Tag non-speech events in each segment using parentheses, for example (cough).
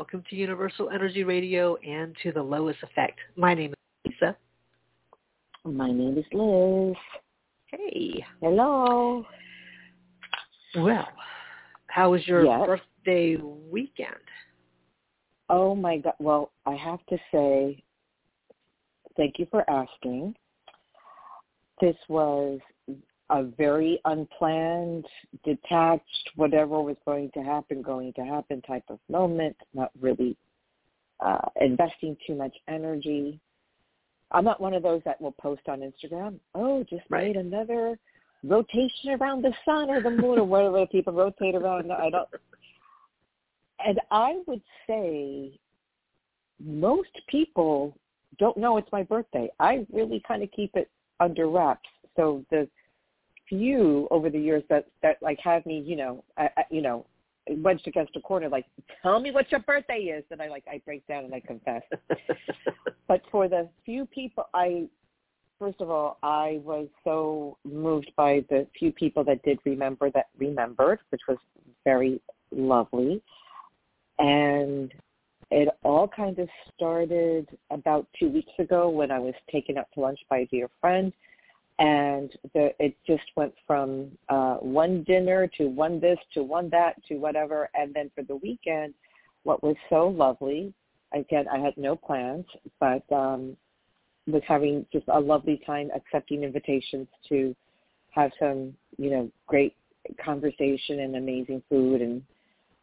Welcome to Universal Energy Radio and to the L.O.I.S. Effect. My name is Lisa. My name is Liz. Hey. Hello. Well, how was your Yes. birthday weekend? Oh my God. Well, I have to say, thank you for asking. This was a very unplanned, detached, whatever was going to happen, going to happen type of moment, not really uh, investing too much energy. I'm not one of those that will post on Instagram, oh, just Right. made another rotation around the sun or the moon or whatever people rotate around. I don't. (laughs) And I would say most people don't know it's my birthday. I really kind of keep it under wraps. So the few over the years that that like have me, you know, I, I, you know, wedged against a corner, like tell me what your birthday is, and I like I break down and I confess. (laughs) but for the few people, I first of all, I was so moved by the few people that did remember that remembered, which was very lovely. And it all kind of started about two weeks ago when I was taken out to lunch by a dear friend. And the, it just went from uh, one dinner to one this to one that to whatever. And then for the weekend, what was so lovely, again, I had no plans, but um, was having just a lovely time accepting invitations to have some, you know, great conversation and amazing food and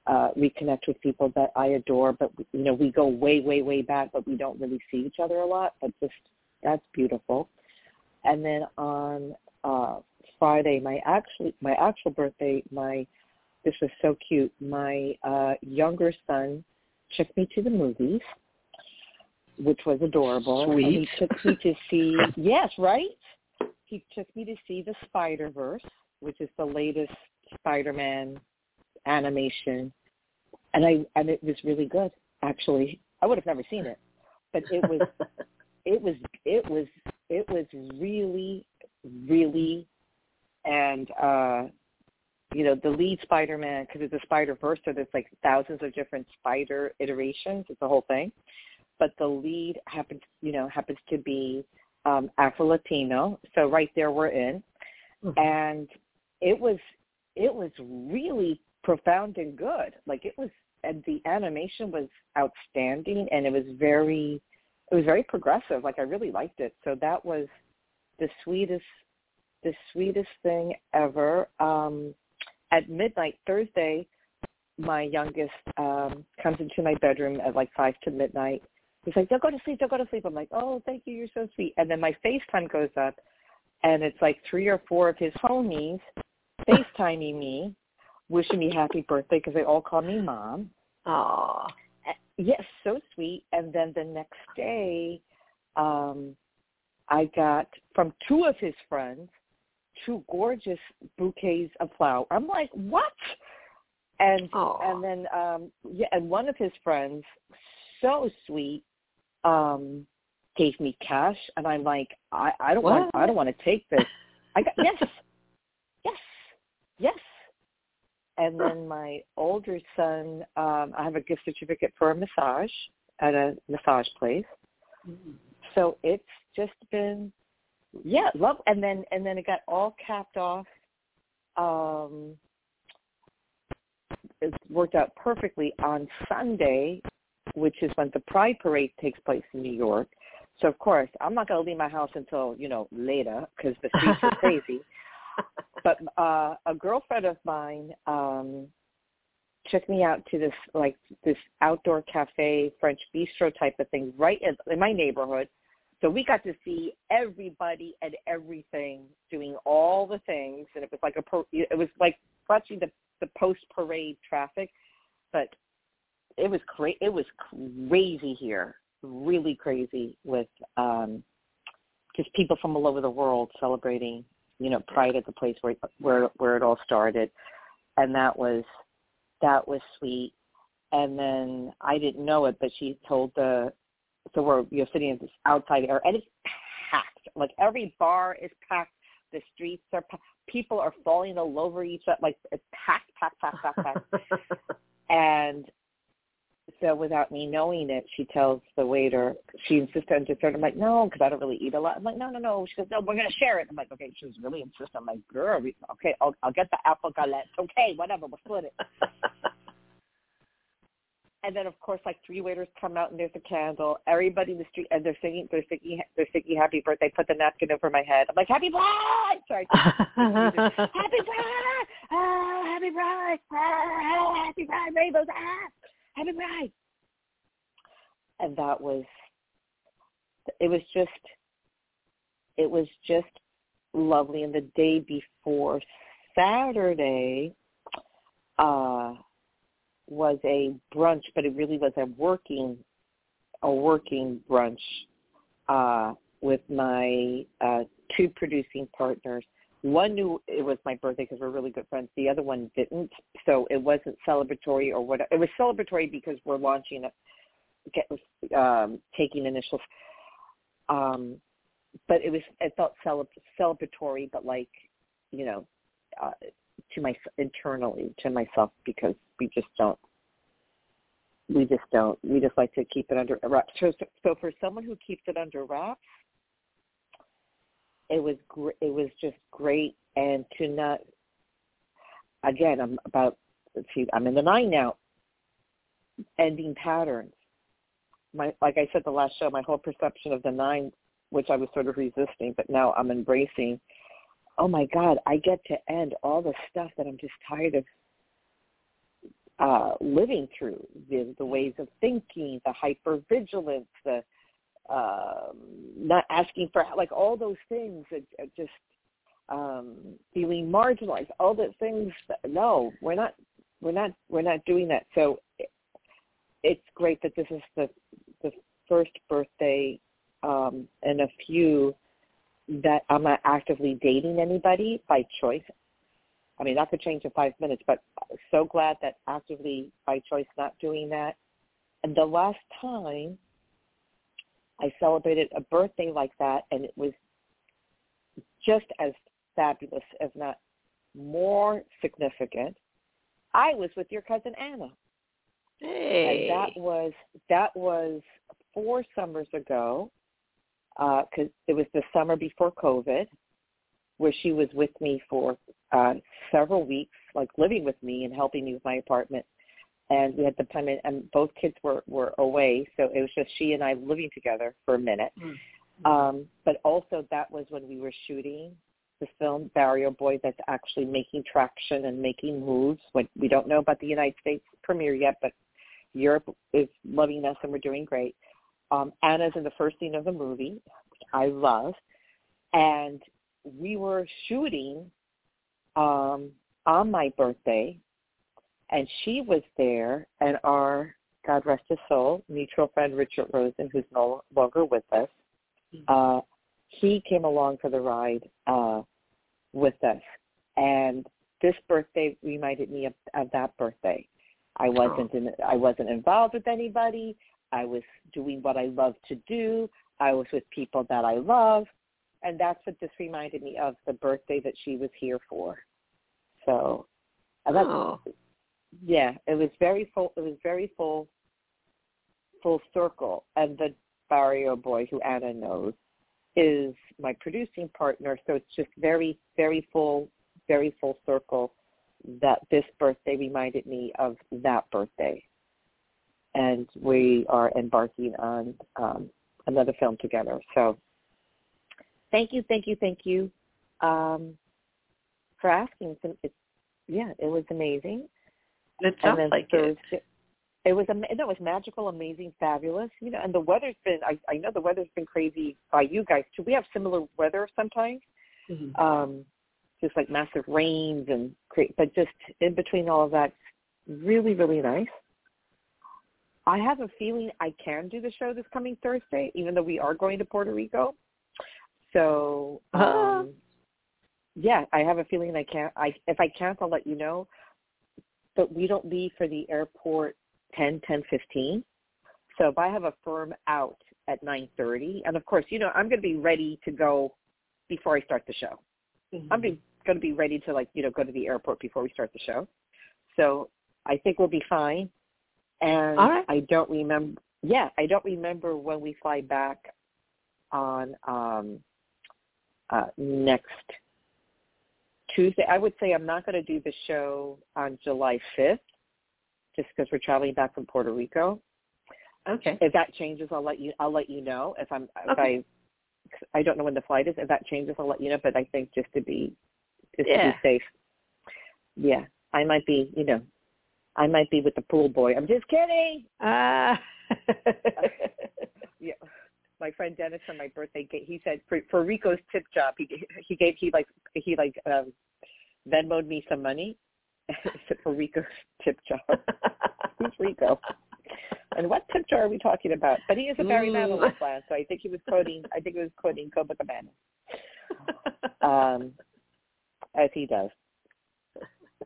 uh, reconnect with people that I adore. But you know, we go way, way, way back, but we don't really see each other a lot. But just that's beautiful. And then on uh, Friday, my actually my actual birthday, my this was so cute. My uh, younger son took me to the movies, which was adorable. And he took me to see yes, right? He took me to see the Spider Verse, which is the latest Spider-Man animation, and I and it was really good. Actually, I would have never seen it, but it was (laughs) it was it was it was really really and uh you know the lead spider-man because it's a spider-verse so there's like thousands of different spider iterations. It's the whole thing. But the lead happens you know happens to be um afro-latino so right there we're in. Mhm. and it was it was really profound and good. Like it was and the animation was outstanding and it was very it was very progressive like i really liked it. So that was the sweetest the sweetest thing ever. Um at midnight thursday my youngest um comes into my bedroom at like five to midnight. He's like don't go to sleep don't go to sleep. I'm like oh thank you you're so sweet. And then my facetime goes up and it's like three or four of his homies facetiming me wishing me happy birthday because they all call me mom. Aw. Yes, so sweet. And then the next day, um, I got from two of his friends two gorgeous bouquets of flowers. I'm like, what? And Aw. and then um, yeah, and one of his friends, so sweet, um, gave me cash, and I'm like, I, I don't want, I don't want to take this. I got yes, yes, yes. And then my older son, um, I have a gift certificate for a massage at a massage place. So it's just been, yeah, love. And then and then it got all capped off. Um, it worked out perfectly on Sunday, which is when the Pride Parade takes place in New York. So of course, I'm not going to leave my house until you know later because the streets are (laughs) crazy but uh a girlfriend of mine um took me out to this like this outdoor cafe french bistro type of thing right in, in my neighborhood. So we got to see everybody and everything doing all the things. And it was like a it was like watching the the post parade traffic. But it was cra- it was crazy here really crazy with um just people from all over the world celebrating you know pride at the place where where where it all started. And that was that was sweet. And then i didn't know it but she told the so we're you're sitting in this outside area and it's packed. Like every bar is packed. The streets are packed people are falling all over each other like it's packed packed packed packed packed. (laughs) And so without me knowing it, she tells the waiter, she insists on dessert. I'm like, no, because I don't really eat a lot. I'm like, no, no, no. She goes, no, we're going to share it. I'm like, okay. she's really insistent. I'm like, girl, okay, I'll, I'll get the apple galette. Okay, whatever, we'll split it. (laughs) and then of course like three waiters come out and there's a candle. Everybody in the street and they're singing they're singing they're singing happy birthday, put the napkin over my head. I'm like, Happy birthday Sorry. (laughs) happy birthday oh, happy birthday oh, happy birthday rainbows ah, happy birthday and that was it was just it was just lovely and the day before Saturday uh was a brunch, but it really was a working a working brunch uh, with my uh, two producing partners. One knew it was my birthday because we're really good friends. The other one didn't, so it wasn't celebratory or what. It was celebratory because we're launching a get um, taking initials. Um, but it was it felt celebratory, but like you know, uh, to my internally to myself because we just don't we just don't we just like to keep it under wraps so, so for someone who keeps it under wraps it was gr- it was just great and to not again i'm about see i'm in the nine now. Ending patterns. My like i said the last show my whole perception of the nine which i was sort of resisting but now i'm embracing oh my God, I get to end all the stuff that I'm just tired of uh, living through. The, the ways of thinking, the hypervigilance, the um, not asking for like all those things that just um, feeling marginalized. All the things. That, no, we're not. We're not. We're not doing that. So it, it's great that this is the the first birthday um, and a few that I'm not actively dating anybody by choice. I mean, that could change in five minutes, but so glad that actively by choice not doing that. And the last time I celebrated a birthday like that, and it was just as fabulous, if not more significant, I was with your cousin Anna. Hey. And that was that was four summers ago because uh, it was the summer before COVID, where she was with me for uh, several weeks, like living with me and helping me with my apartment. And we had the time, in, and both kids were were away, so it was just she and I living together for a minute. Mm-hmm. Um, but also, that was when we were shooting the film Barrio Boy, that's actually making traction and making moves. When we don't know about the United States premiere yet, but Europe is loving us, and we're doing great. Um, Anna's in the first scene of the movie, which I love, and we were shooting um, on my birthday, and she was there, and our God rest his soul, mutual friend Richard Rosen, who's no longer with us, mm-hmm. uh, he came along for the ride uh, with us, and this birthday reminded me of, of that birthday. I wasn't in, I wasn't involved with anybody. I was doing what I love to do. I was with people that I love. And that's what this reminded me of the birthday that she was here for. So that's, oh. Yeah, it was very full. It was very full, full circle. And the Barrio boy who Anna knows is my producing partner. So it's just very, very full, very full circle that this birthday reminded me of that birthday and we are embarking on um, another film together. So thank you, thank you, thank you um, for asking. It's, yeah, it was amazing. It sounds like Thursday, it. It was no, it was magical, amazing, fabulous. You know, and the weather's been. I, I know the weather's been crazy by you guys too. We have similar weather sometimes, mm-hmm. um, just like massive rains and great, but just in between all of that, really, really nice. I have a feeling I can do the show this coming Thursday, even though we are going to Puerto Rico. So, uh-huh. um, yeah, I have a feeling I can't. I if I can't, I'll let you know. But we don't leave for the airport ten, ten fifteen. So if I have a firm out at nine thirty, and of course, you know, I'm going to be ready to go before I start the show. Mm-hmm. I'm going to be ready to like you know go to the airport before we start the show. So I think we'll be fine And right. I don't remember. Yeah, I don't remember when we fly back on um uh next Tuesday. I would say I'm not going to do the show on July 5th just because we're traveling back from Puerto Rico. Okay. If that changes, I'll let you. I'll let you know if I'm. If Okay. I, I don't know when the flight is. If that changes, I'll let you know. But I think just to be, just to be safe. Yeah, I might be. You know, I might be with the pool boy. I'm just kidding. Ah. (laughs) Yeah, my friend Dennis for my birthday, he said for, for Rico's tip job, he he gave he like he like um Venmoed me some money (laughs) for Rico's tip job. (laughs) Who's Rico? And what tip jar are we talking about? But he is a Barry. Manilow fan, so I think he was quoting. I think he was quoting Copacabana, um, as he does.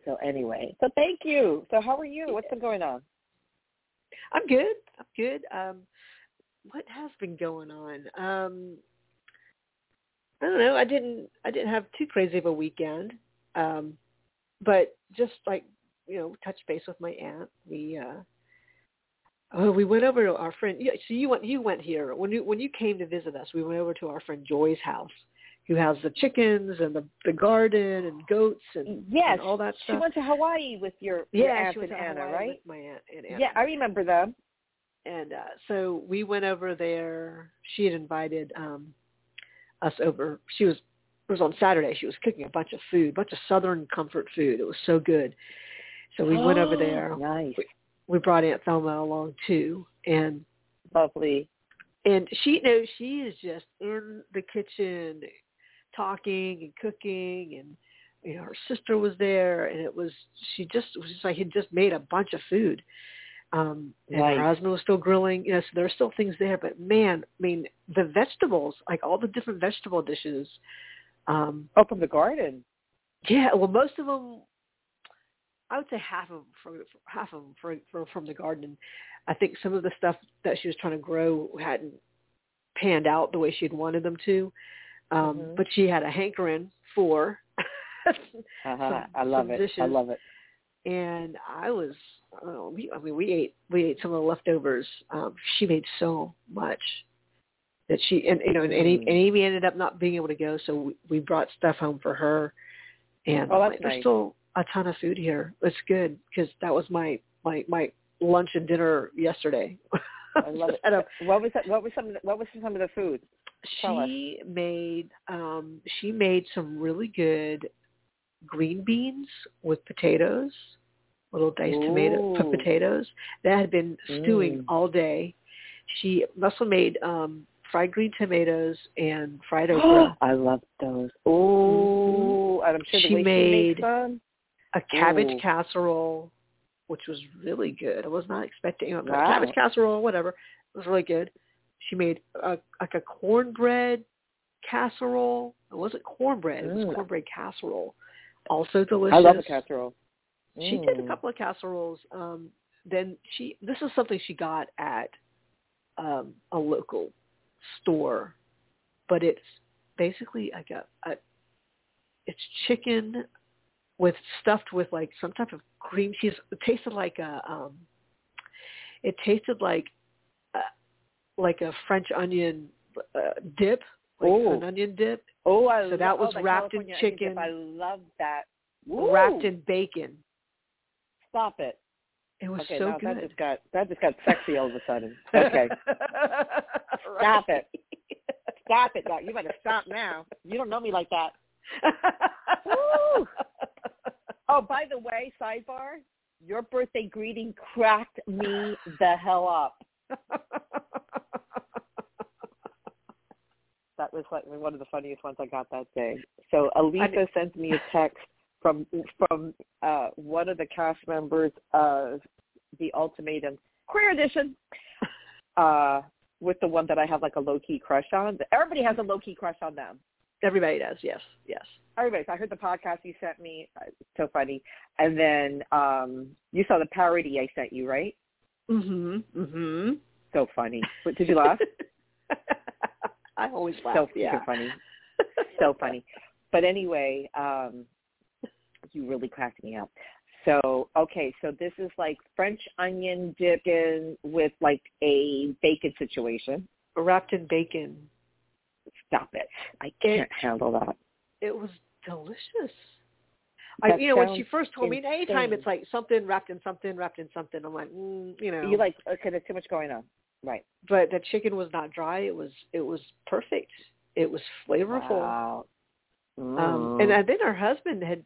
So anyway, so thank you. So how are you? What's been going on? I'm good. I'm good. Um, what has been going on? Um, I don't know. I didn't. I didn't have too crazy of a weekend, um, but just like you know, touch base with my aunt. We uh, oh, we went over to our friend. Yeah, so you went. You went here when you when you came to visit us. We went over to our friend Joy's house, who has the chickens and the the garden and goats and, Yes, and all that stuff. she went to Hawaii with your, your yeah, aunt she went and to Anna, Hawaii right? with my aunt and Anna. Yeah, I remember them. And uh, so we went over there. She had invited um, us over. She was it was on Saturday. She was cooking a bunch of food, a bunch of Southern comfort food. It was so good. So we went over there. Nice, We brought Aunt Thelma along too, and lovely. and she you know she is just in the kitchen, talking and cooking, and you know her sister was there, and it was she just was just like had just made a bunch of food. Um, and her husband was still grilling. You know, so there are still things there. But man, I mean, the vegetables, like all the different vegetable dishes. Um, Oh, from the garden. yeah, well, most of them, I would say half of them from half of them from, from from the garden. I think some of the stuff that she was trying to grow hadn't panned out the way she had wanted them to. Um, Mhm. But she had a hankering for. (laughs) Uh-huh. some- I love it. I love it. And I was, I we, I mean, we ate, we ate some of the leftovers. Um, she made so much that she, and you know, and, Amy, Mm. and Amy ended up not being able to go, so we, we brought stuff home for her. And Oh, that's like, there's nice. still a ton of food here. It's good because that was my my my lunch and dinner yesterday. I love (laughs) it. a- What was that? What was some? Of the, what was some of the food? Tell us. she made um she made some really good green beans with potatoes little diced tomato Ooh. potatoes that had been stewing Mm. all day she also made um fried green tomatoes and fried (gasps) okra I love those. Ooh, and I'm sure She made- a cabbage Ooh. casserole which was really good i was not expecting Wow. cabbage casserole whatever it was really good she made a like a cornbread casserole it wasn't cornbread it was Mm. cornbread casserole also delicious I love a casserole. She did a Mm. couple of casseroles. Um, then she this is something she got at um, a local store, but it's basically like a, a it's chicken with stuffed with like some type of cream cheese. It tasted like a um, it tasted like uh, like a French onion uh, dip, like an onion dip Oh, I So love, that was oh, wrapped in California dip. chicken. I love that. wrapped in bacon. Stop it. It was Okay, so now good. that just got that just got sexy all of a sudden. Okay, (laughs) Stop it. stop it. Now. You better stop now. You don't know me like that. (laughs) Oh, by the way, sidebar, your birthday greeting cracked me the hell up. (laughs) That was like one of the funniest ones I got that day. So Alyssa sent me a text from from uh, one of the cast members of the Ultimatum Queer Edition, uh, with the one that I have like a low key crush on. Everybody has a low key crush on them. Everybody does. Yes. Yes. Everybody. So I heard the podcast you sent me. Uh, it's so funny. And then um, you saw the parody I sent you, right? Mhm. Mhm. So funny. Did you laugh? (laughs) I always laugh. so yeah. funny. (laughs) So funny. But anyway, um, you really cracked me up. So okay, so this is like French onion chicken with like a bacon situation. Wrapped in bacon. Stop it! I can't It- handle that. It was delicious. That I, you know, when she first told me, anytime it's like something wrapped in something, wrapped in something, I'm like, mm, you know. You like okay? There's too much going on. Right. but the chicken was not dry. It was it was perfect. It was flavorful. Wow. Um, Mm. and uh, then her husband had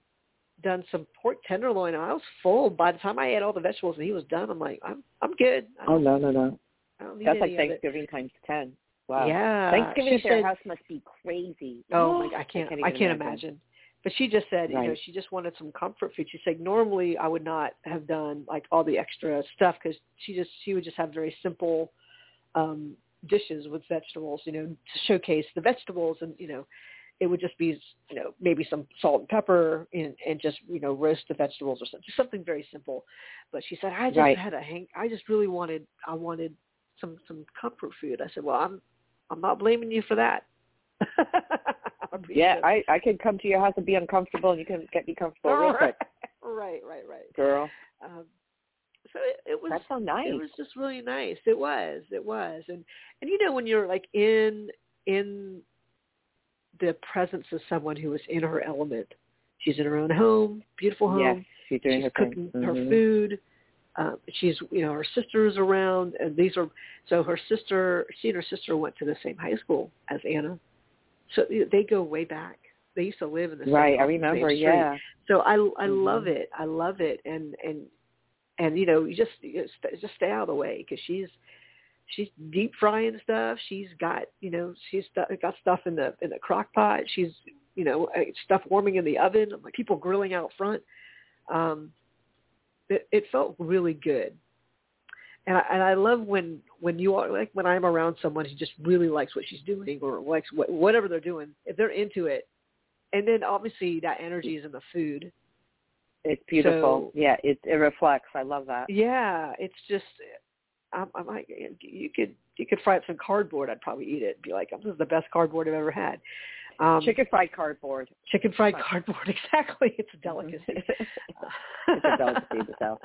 done some pork tenderloin. and I was full by the time I ate all the vegetables and he was done. I'm like, I'm I'm good. I oh no no no! I That's like. Thanksgiving times ten. Wow. Yeah, Thanksgiving she at their said, house must be crazy. Oh my, God, I can't, I can't imagine. But she just said, you know, she just wanted some comfort food. She said normally I would not have done like all the extra stuff because she just she would just have very simple um dishes with vegetables, you know, to showcase the vegetables, and you know, it would just be, you know, maybe some salt and pepper and and just you know roast the vegetables or something, just something very simple. But she said I just Right. had a hang. I just really wanted I wanted some some comfort food. I said, well, I'm I'm not blaming you for that. (laughs) Yeah. I I can come to your house and be uncomfortable, and you can get me comfortable real right, quick, (laughs) right, right, right. girl. Um, so it, it was That's so nice. it was just really nice. It was, it was, and and you know when you're like in in the presence of someone who is in her element, she's in her own home, beautiful home. Yes, she's doing she's her cooking thing. her Mhm. food. Um, she's you know her sister's around, and these are so her sister. She and her sister went to the same high school as Anna, so they go way back. They used to live in the same Right, I house, the same remember. Yeah. So I I love Mhm. it. I love it, and and and you know you just you just stay out of the way because she's she's deep frying stuff. She's got you know she's got stuff in the in the crock pot. She's you know uh, stuff warming in the oven. Like people grilling out front. Um, it it felt really good. And I, and I love when when you are like when I'm around someone who just really likes what she's doing or likes what, whatever they're doing. If they're into it, and then obviously that energy is in the food. It's beautiful. So- yeah, it it reflects. I love that. Yeah, it's just I'm, I'm like you could you could fry up some cardboard. I'd probably eat it and be like, this is the best cardboard I've ever had. Um, Chicken fried cardboard. chicken fried cardboard. (laughs) Exactly, it's a delicacy. it's a delicacy to sell.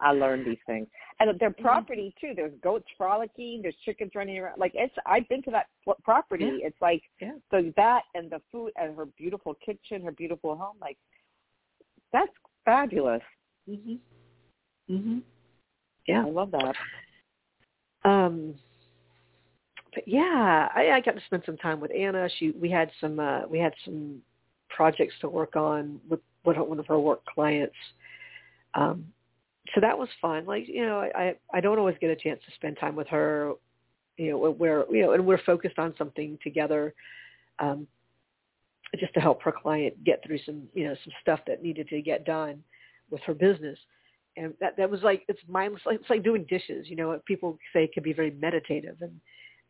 I learned these things, and their (laughs) Mm-hmm. property too. There's goats frolicking. There's chickens running around. Like it's. I've been to that property. Yeah. It's like Yeah. so that and the food and her beautiful kitchen, her beautiful home. Like that's fabulous. Mhm. Mhm. Yeah. I love that. Um, but yeah, I, I got to spend some time with Anna. She we had some uh, we had some projects to work on with with one of her work clients. Um, so that was fun. Like you know, I I don't always get a chance to spend time with her. You know, where you know, and we're focused on something together. Um, just to help her client get through some you know some stuff that needed to get done with her business. And that that was like it's mindless it's like doing dishes you know people say can be very meditative. And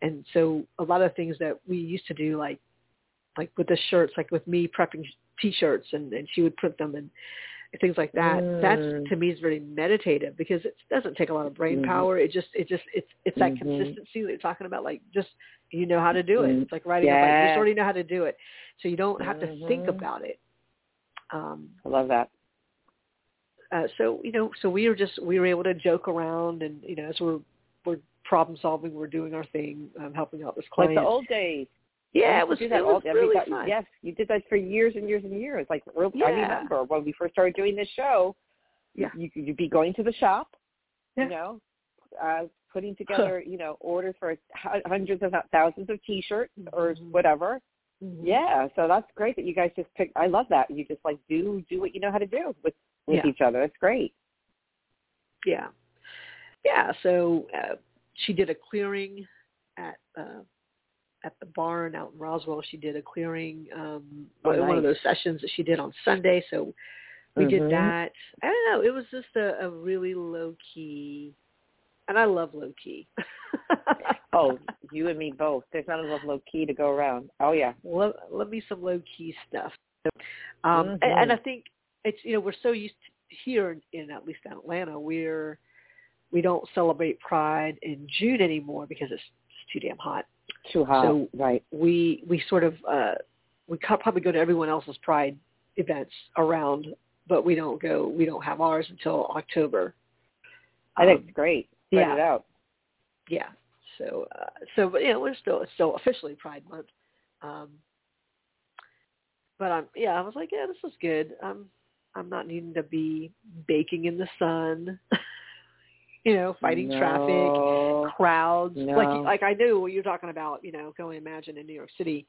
and so a lot of things that we used to do like like with the shirts like with me prepping t-shirts and and she would print them and things like that Mm. that's to me is very meditative because it doesn't take a lot of brain Mhm. power it just it just it's it's that Mhm. consistency that you're talking about like just you know how to do it Mhm. it's like writing a bike. you just already know how to do it so you don't have to think Mhm. about it um I love that. uh, so you know, so we were just we were able to joke around, and you know, as we're we're problem solving, we're doing our thing, um, helping out this client. Like the old days. Yeah, it was, it that was really time- fun. Yes, you did that for years and years and years. Like real, I remember when we first started doing this show. Yeah. you you'd be going to the shop, Yeah. you know, uh, putting together, you know, orders for hundreds of thousands of T-shirts or Mhm. whatever. Mhm. Yeah, so that's great that you guys just pick. I love that you just like do do what you know how to do with with Yeah. each other. It's great. yeah, yeah. So uh, she did a clearing at uh, at the barn out in Roswell. She did a clearing, um, Oh, one of those sessions that she did on Sunday. So we Mhm. did that. I don't know. It was just a, a really low key, and I love low key. (laughs) Oh, you and me both. There's not enough low key to go around. Oh yeah. love, love me some low key stuff. Um, and, Mhm. and I think it's you know we're so used to here in, in at least in Atlanta we're we don't celebrate Pride in June anymore because it's too damn hot. Too hot. So- right. We we sort of uh, we probably go to everyone else's Pride events around but we don't go. We don't have ours until October. I think Um, it's great. Spread yeah. it out. yeah. So uh, so but yeah, we're still it's still officially Pride Month. Um, but I'm yeah, I was like, yeah, this is good. I'm I'm not needing to be baking in the sun. (laughs) you know, fighting traffic, No. crowds. No. Like like I knew what you're talking about, you know, going imagine in New York City.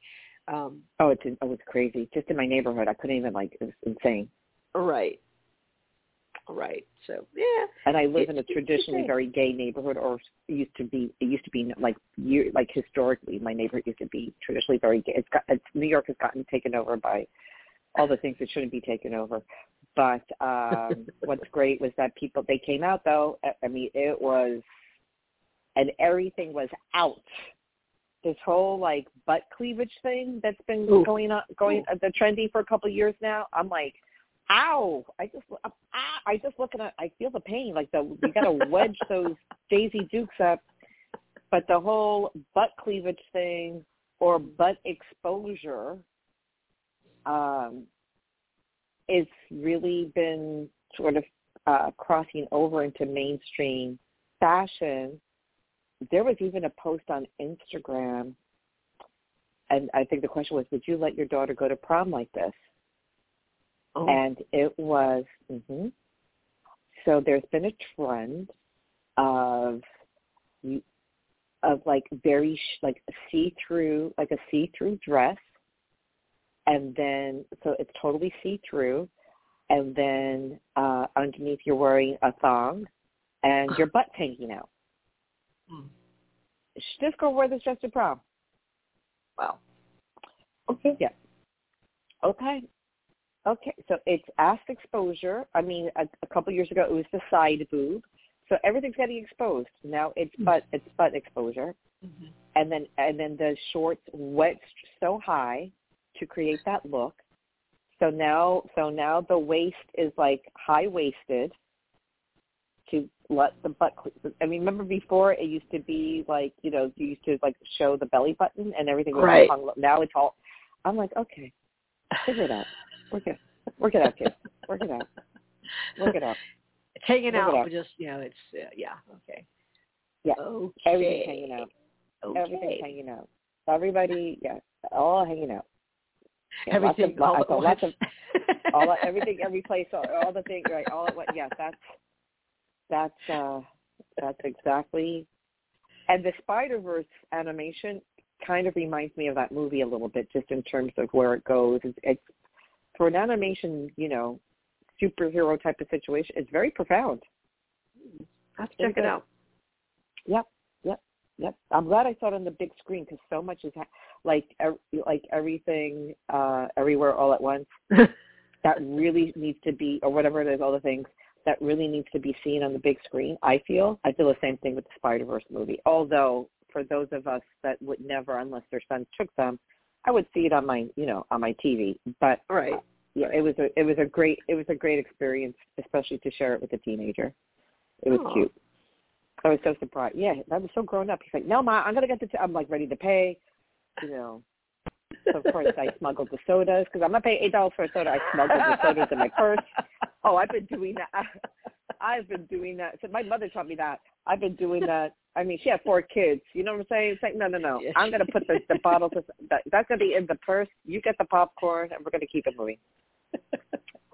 Um Oh, it's oh, it's crazy. Just in my neighborhood, I couldn't even like. It was insane. right. Right. So yeah. And I live It- in a traditionally very gay neighborhood, or used to be. It used to be like year, like historically, my neighborhood used to be traditionally very gay. It's got it's, New York has gotten taken over by all the things that shouldn't be taken over. But um (laughs) what's great was that people they came out though. I- mean, it was, and everything was out. This whole like butt cleavage thing that's been Ooh. going on, going uh, the trendy for a couple of years now. I'm like, ow! I just, ah, I just look at, I feel the pain. Like the you got to wedge those Daisy Dukes up, but the whole butt cleavage thing or butt exposure, um, it's really been sort of uh, crossing over into mainstream fashion. There was even a post on Instagram, and I think the question was, would you let your daughter go to prom like this? Oh, and it was hmm so there's been a trend of of like very sh- like a see-through like a see-through dress and then so it's totally see-through and then uh underneath you're wearing a thong and your butt's hanging out Hmm. just go wear this dress to prom wow. Okay. Yeah. Okay. Okay. So it's ass exposure. I mean, a, a couple years ago it was the side boob. So everything's getting exposed. Now it's butt it's butt exposure. hmm And then and then the shorts wedged so high to create that look. So now so now the waist is like high waisted to let the butt I mean remember before it used to be like, you know, you used to like show the belly button and everything was Right. hung. Now it's all I'm like, okay, figure it out. Work it work it out, kids. Work it out. Work it out. It's (laughs) hanging it out, just you know, it's uh, yeah, okay. Yeah. Okay. Everything's hanging out. Okay. Everything's hanging out. Everybody, yeah, all hanging out. Yeah, Everything. Lots all of, at lots of (laughs) all everything, every place, all, all the things, right? All at once. Yeah, that's that's uh that's exactly. And the Spider Verse animation kind of reminds me of that movie a little bit, just in terms of where it goes. It's, it's for an animation, you know, superhero type of situation. It's very profound. Have to check it out. Yep, yep. I'm glad I saw it on the big screen because so much is ha- like ev- like everything, uh, everywhere, all at once. (laughs) That really needs to be, or whatever it is, all the things that really needs to be seen on the big screen. I feel. I feel the same thing with the Spider Verse movie. Although for those of us that would never, unless their sons took them, I would see it on my, you know, on my TV. But right. yeah, it was a it was a great it was a great experience, especially to share it with a teenager. It was cute. I was so surprised. Yeah, I was so grown up. He's like, "No, ma, I'm gonna get the." T-. I'm like ready to pay, you know. So of course I smuggled the sodas because I'm not paying eight dollars for a soda. I smuggled the sodas in my purse. Oh, I've been doing that. (laughs) I've been doing that. So my mother taught me that. I've been doing that. I mean, she had four kids. You know what I'm saying? It's like, no, no, no. I'm gonna put the the bottles. That, that's gonna be in the purse. You get the popcorn, and we're gonna keep it moving. (laughs)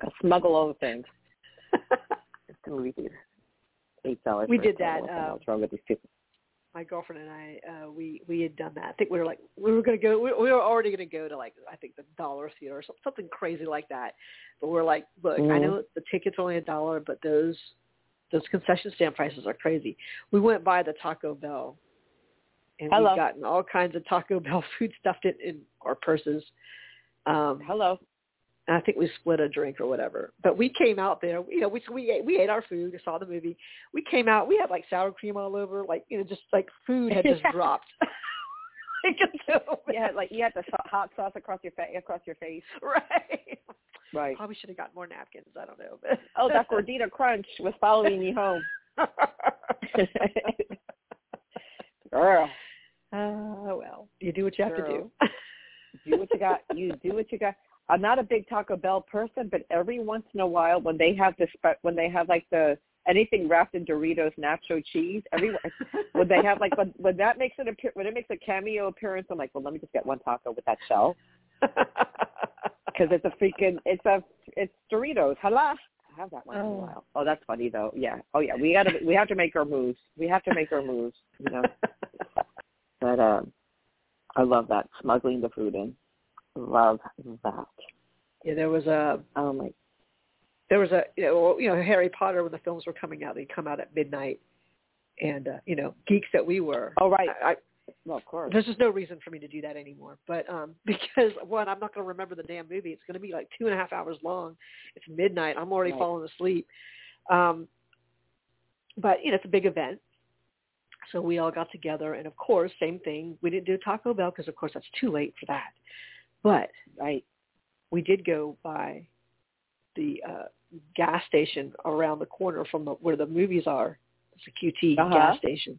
I'll smuggle all the things. (laughs) It's the movie theater. Eight dollars. We did that, soda. um, What's wrong with these people? My girlfriend and I, uh, we we had done that. I think we were like we were gonna go. We, we were already gonna go to like I think the Dollar Theater or something crazy like that. But we're like, look, I Mhm. know the ticket's only a dollar, but those those concession stand prices are crazy. We went by the Taco Bell, and Hello. we've gotten all kinds of Taco Bell (laughs) food stuffed in, in our purses. Um, Hello. And I think we split a drink or whatever. But we came out there, you know, we we ate, we ate our food, saw the movie. We came out, we had like sour cream all over, like you know, just like food had just (laughs) dropped. (laughs) Yeah, like you had the hot sauce across your face. Across your face. (laughs) right. Right. Probably should have got more napkins. I don't know. But Oh, that gordita crunch was following me home. Girl, Oh well, you do what you have to do. Do what you got. You do what you got. I'm not a big Taco Bell person, but every once in a while when they have the when they have like the anything wrapped in Doritos nacho cheese, every (laughs) when they have like when when that makes an appear when it makes a cameo appearance, I'm like, well, let me just get one taco with that shell (laughs) because it's a freaking it's a it's Doritos. Hala. I have that once in a Oh. while. Oh, that's funny though. Yeah. Oh yeah. We gotta we have to make our moves. We have to make our moves. You know. (laughs) But um, I love that smuggling the food in. Love that. yeah, there was a Oh my. there was a you know you know Harry Potter when the films were coming out, they'd come out at midnight, and uh, you know geeks that we were. Oh right. I, I, Well, of course. there's just no reason for me to do that anymore. But um (laughs) because one, I'm not going to remember the damn movie. It's going to be like two and a half hours long. It's midnight. I'm already Right. falling asleep. Um, but you know, it's a big event. So we all got together, and of course, same thing. We didn't do Taco Bell because, of course, that's too late for that. But Right. we did go by the uh, gas station around the corner from the, where the movies are. It's a QT Uh-huh. gas station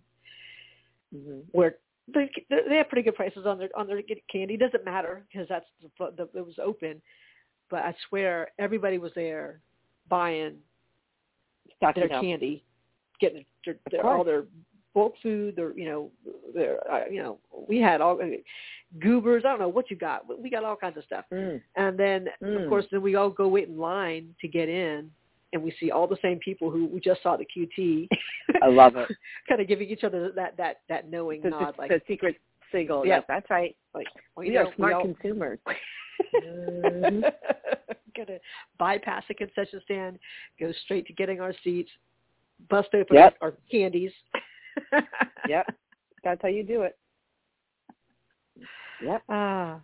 hmm where they they have pretty good prices on their on their candy. Doesn't matter because that's the, the, it was open. But I swear everybody was there buying Stocking their candy, getting their, their, all their bulk food. Their you know their uh, you know we had all goobers. I don't know what you got. We got all kinds of stuff. Mm. And then Mm. of course then we all go wait in line to get in, and we see all the same people who we just saw at the QT, I love it. (laughs) kind of giving each other that that that knowing The, nod, the, like the secret signal. Yeah. Yes, that's right. like well, We you are know, smart all- consumers. (laughs) (laughs) Mhm. gonna bypass the concession stand, go straight to getting our seats, bust open Yep. our candies. Yep. (laughs) That's how you do it. Yep. Ah.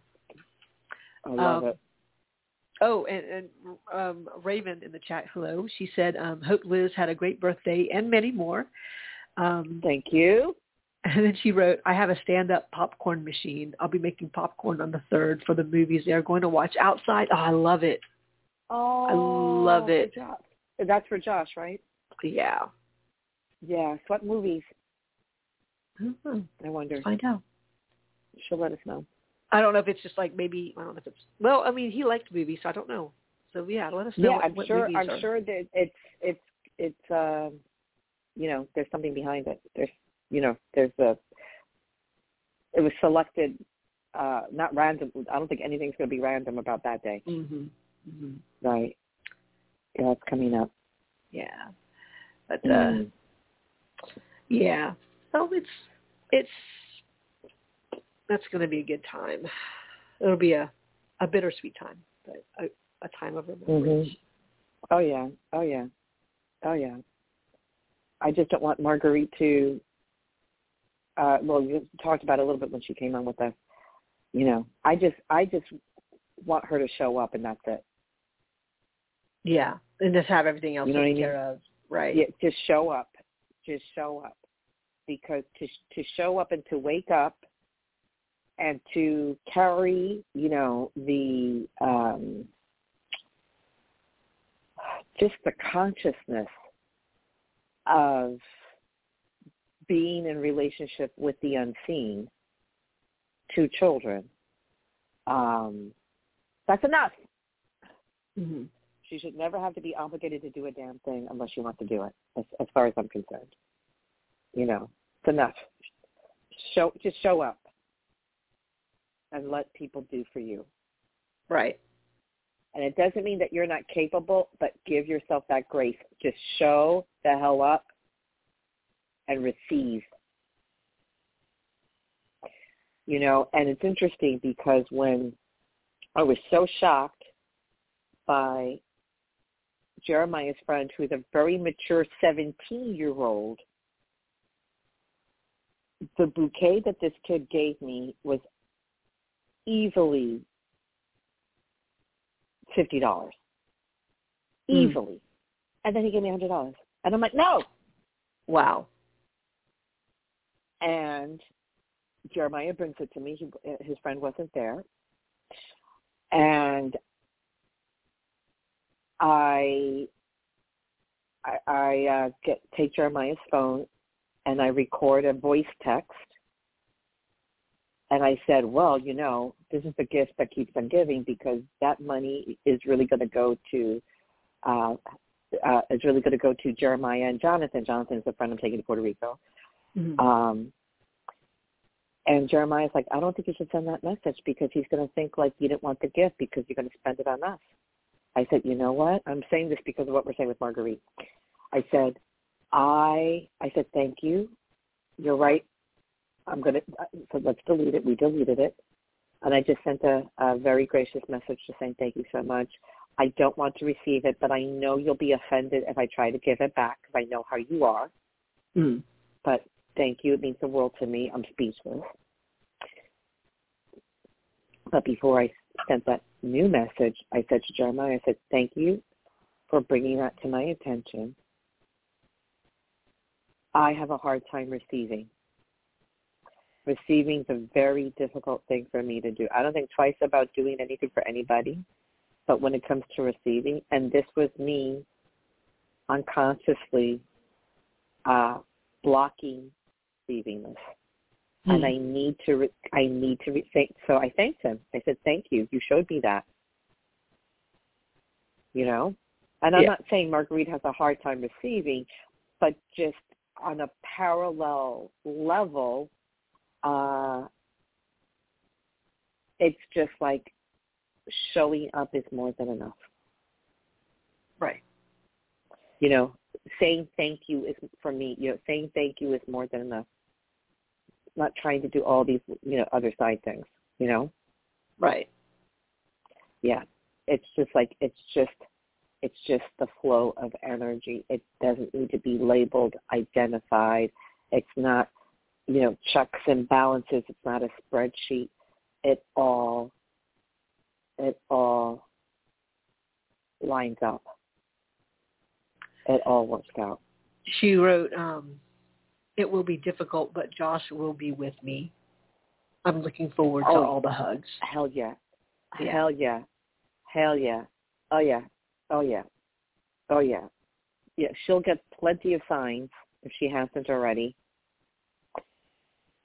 I love Um, it. Oh, and, and um, Raven in the chat, hello. She said, um, hope Liz had a great birthday and many more. Um, Thank you. (laughs) and then she wrote, I have a stand-up popcorn machine. I'll be making popcorn on the 3rd for the movies they are going to watch outside. Oh, I love it. Oh, I love for it. Josh. That's for Josh, right? Yeah. Yes. What movies? Hmm, I wonder. Find out. She'll let us know. I don't know if it's just like maybe, I don't know if it's, well, I mean, he liked movies, so I don't know. So yeah, let us know Yeah, what, I'm what sure. I'm are. sure that it's it's it's um, you know, there's something behind it. There's you know, there's a. It was selected, uh, not random. I don't think anything's going to be random about that day, hmm hmm right? Yeah, it's coming up. Yeah. But, uh, Mm. Yeah. So it's it's that's going to be a good time. It'll be a a bittersweet time, but a, a time of remembrance. Oh yeah. Oh yeah. Oh yeah. I just don't want Marguerite to. Uh, well, you talked about it a little bit when she came on with us. You know, I just, I just want her to show up, and that's it. Yeah, and just have everything else You know what I taken mean? care of. Right. Yeah, just show up. Just show up. Because to to show up and to wake up and to carry, you know, the um just the consciousness of being in relationship with the unseen to children. Um that's enough. hmm She should never have to be obligated to do a damn thing unless she wants to do it, as, as far as I'm concerned. You know, it's enough. Show, just show up and let people do for you. Right. And it doesn't mean that you're not capable, but give yourself that grace. Just show the hell up and receive. You know, and it's interesting because when I was so shocked by Jeremiah's friend, who's a very mature 17-year-old, the bouquet that this kid gave me was easily fifty dollars, Mm. easily, and then he gave me a hundred dollars, and I'm like, no. Wow. And Jeremiah brings it to me. He, his friend wasn't there, and I I, I uh, get take Jeremiah's phone and I record a voice text And I said, well, you know, this is the gift that keeps on giving because that money is really going to go to, uh, uh, is really going to go to Jeremiah and Jonathan. Jonathan is the friend I'm taking to Puerto Rico. Mm-hmm. Um, and Jeremiah's like, I don't think you should send that message because he's going to think like you didn't want the gift because you're going to spend it on us. I said, you know what? I'm saying this because of what we're saying with Marguerite. I said, I, I said, thank you. You're right. I'm going to, so let's delete it. We deleted it. And I just sent a, a very gracious message to saying thank you so much. I don't want to receive it, but I know you'll be offended if I try to give it back because I know how you are. Mm. But thank you. It means the world to me. I'm speechless. But before I sent that new message, I said to Jeremiah, I said, thank you for bringing that to my attention. I have a hard time receiving. Receiving is a very difficult thing for me to do. I don't think twice about doing anything for anybody, but when it comes to receiving, and this was me unconsciously uh, blocking receiving this. Mm-hmm. And I need to, re- I need to re- thank. So I thanked him. I said, "Thank you. You showed me that." You know, and I'm yeah. not saying Marguerite has a hard time receiving, but just on a parallel level, uh, it's just like showing up is more than enough. Right. You know, saying thank you is for me. You know, saying thank you is more than enough. Not trying to do all these, you know, other side things. You know. Right. Yeah. It's just like it's just it's just the flow of energy. It doesn't need to be labeled, identified. It's not, you know, checks and balances. It's not a spreadsheet. It all, it all lines up. It all works out. She wrote, um, it will be difficult, but Josh will be with me. I'm looking forward oh, to all the hugs. Hell yeah. yeah. Hell yeah. Hell yeah. Oh yeah. Oh yeah. Oh yeah. Yeah, she'll get plenty of signs if she hasn't already.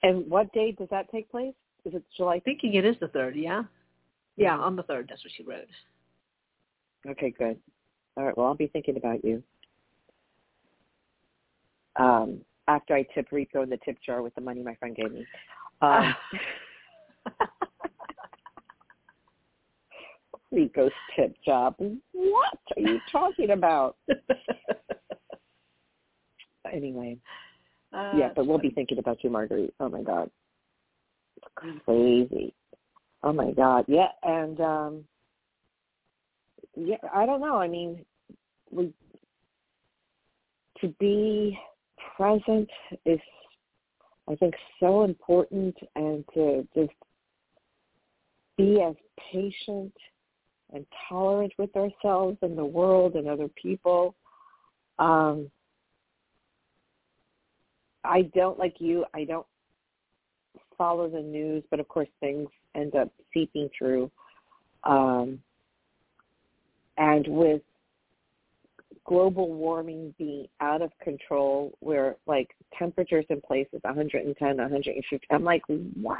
And what day does that take place? Is it July? I'm thinking it is the third, yeah? Yeah, on the third, that's what she wrote. Okay, good. All right, well I'll be thinking about you. Um, after I tip Rico in the tip jar with the money my friend gave me. Um, (laughs) (laughs) Rico's tip job. What are you talking about? (laughs) anyway. Uh, yeah, but we'll funny. be thinking about you, Marguerite. Oh my God. Crazy. Oh my God. Yeah, and um yeah, I don't know. I mean, we to be present is I think so important and to just be as patient and tolerant with ourselves and the world and other people. Um, I don't like you. I don't follow the news, but of course things end up seeping through. Um, and with global warming being out of control, where like temperatures in places 110, 150, I'm like, what?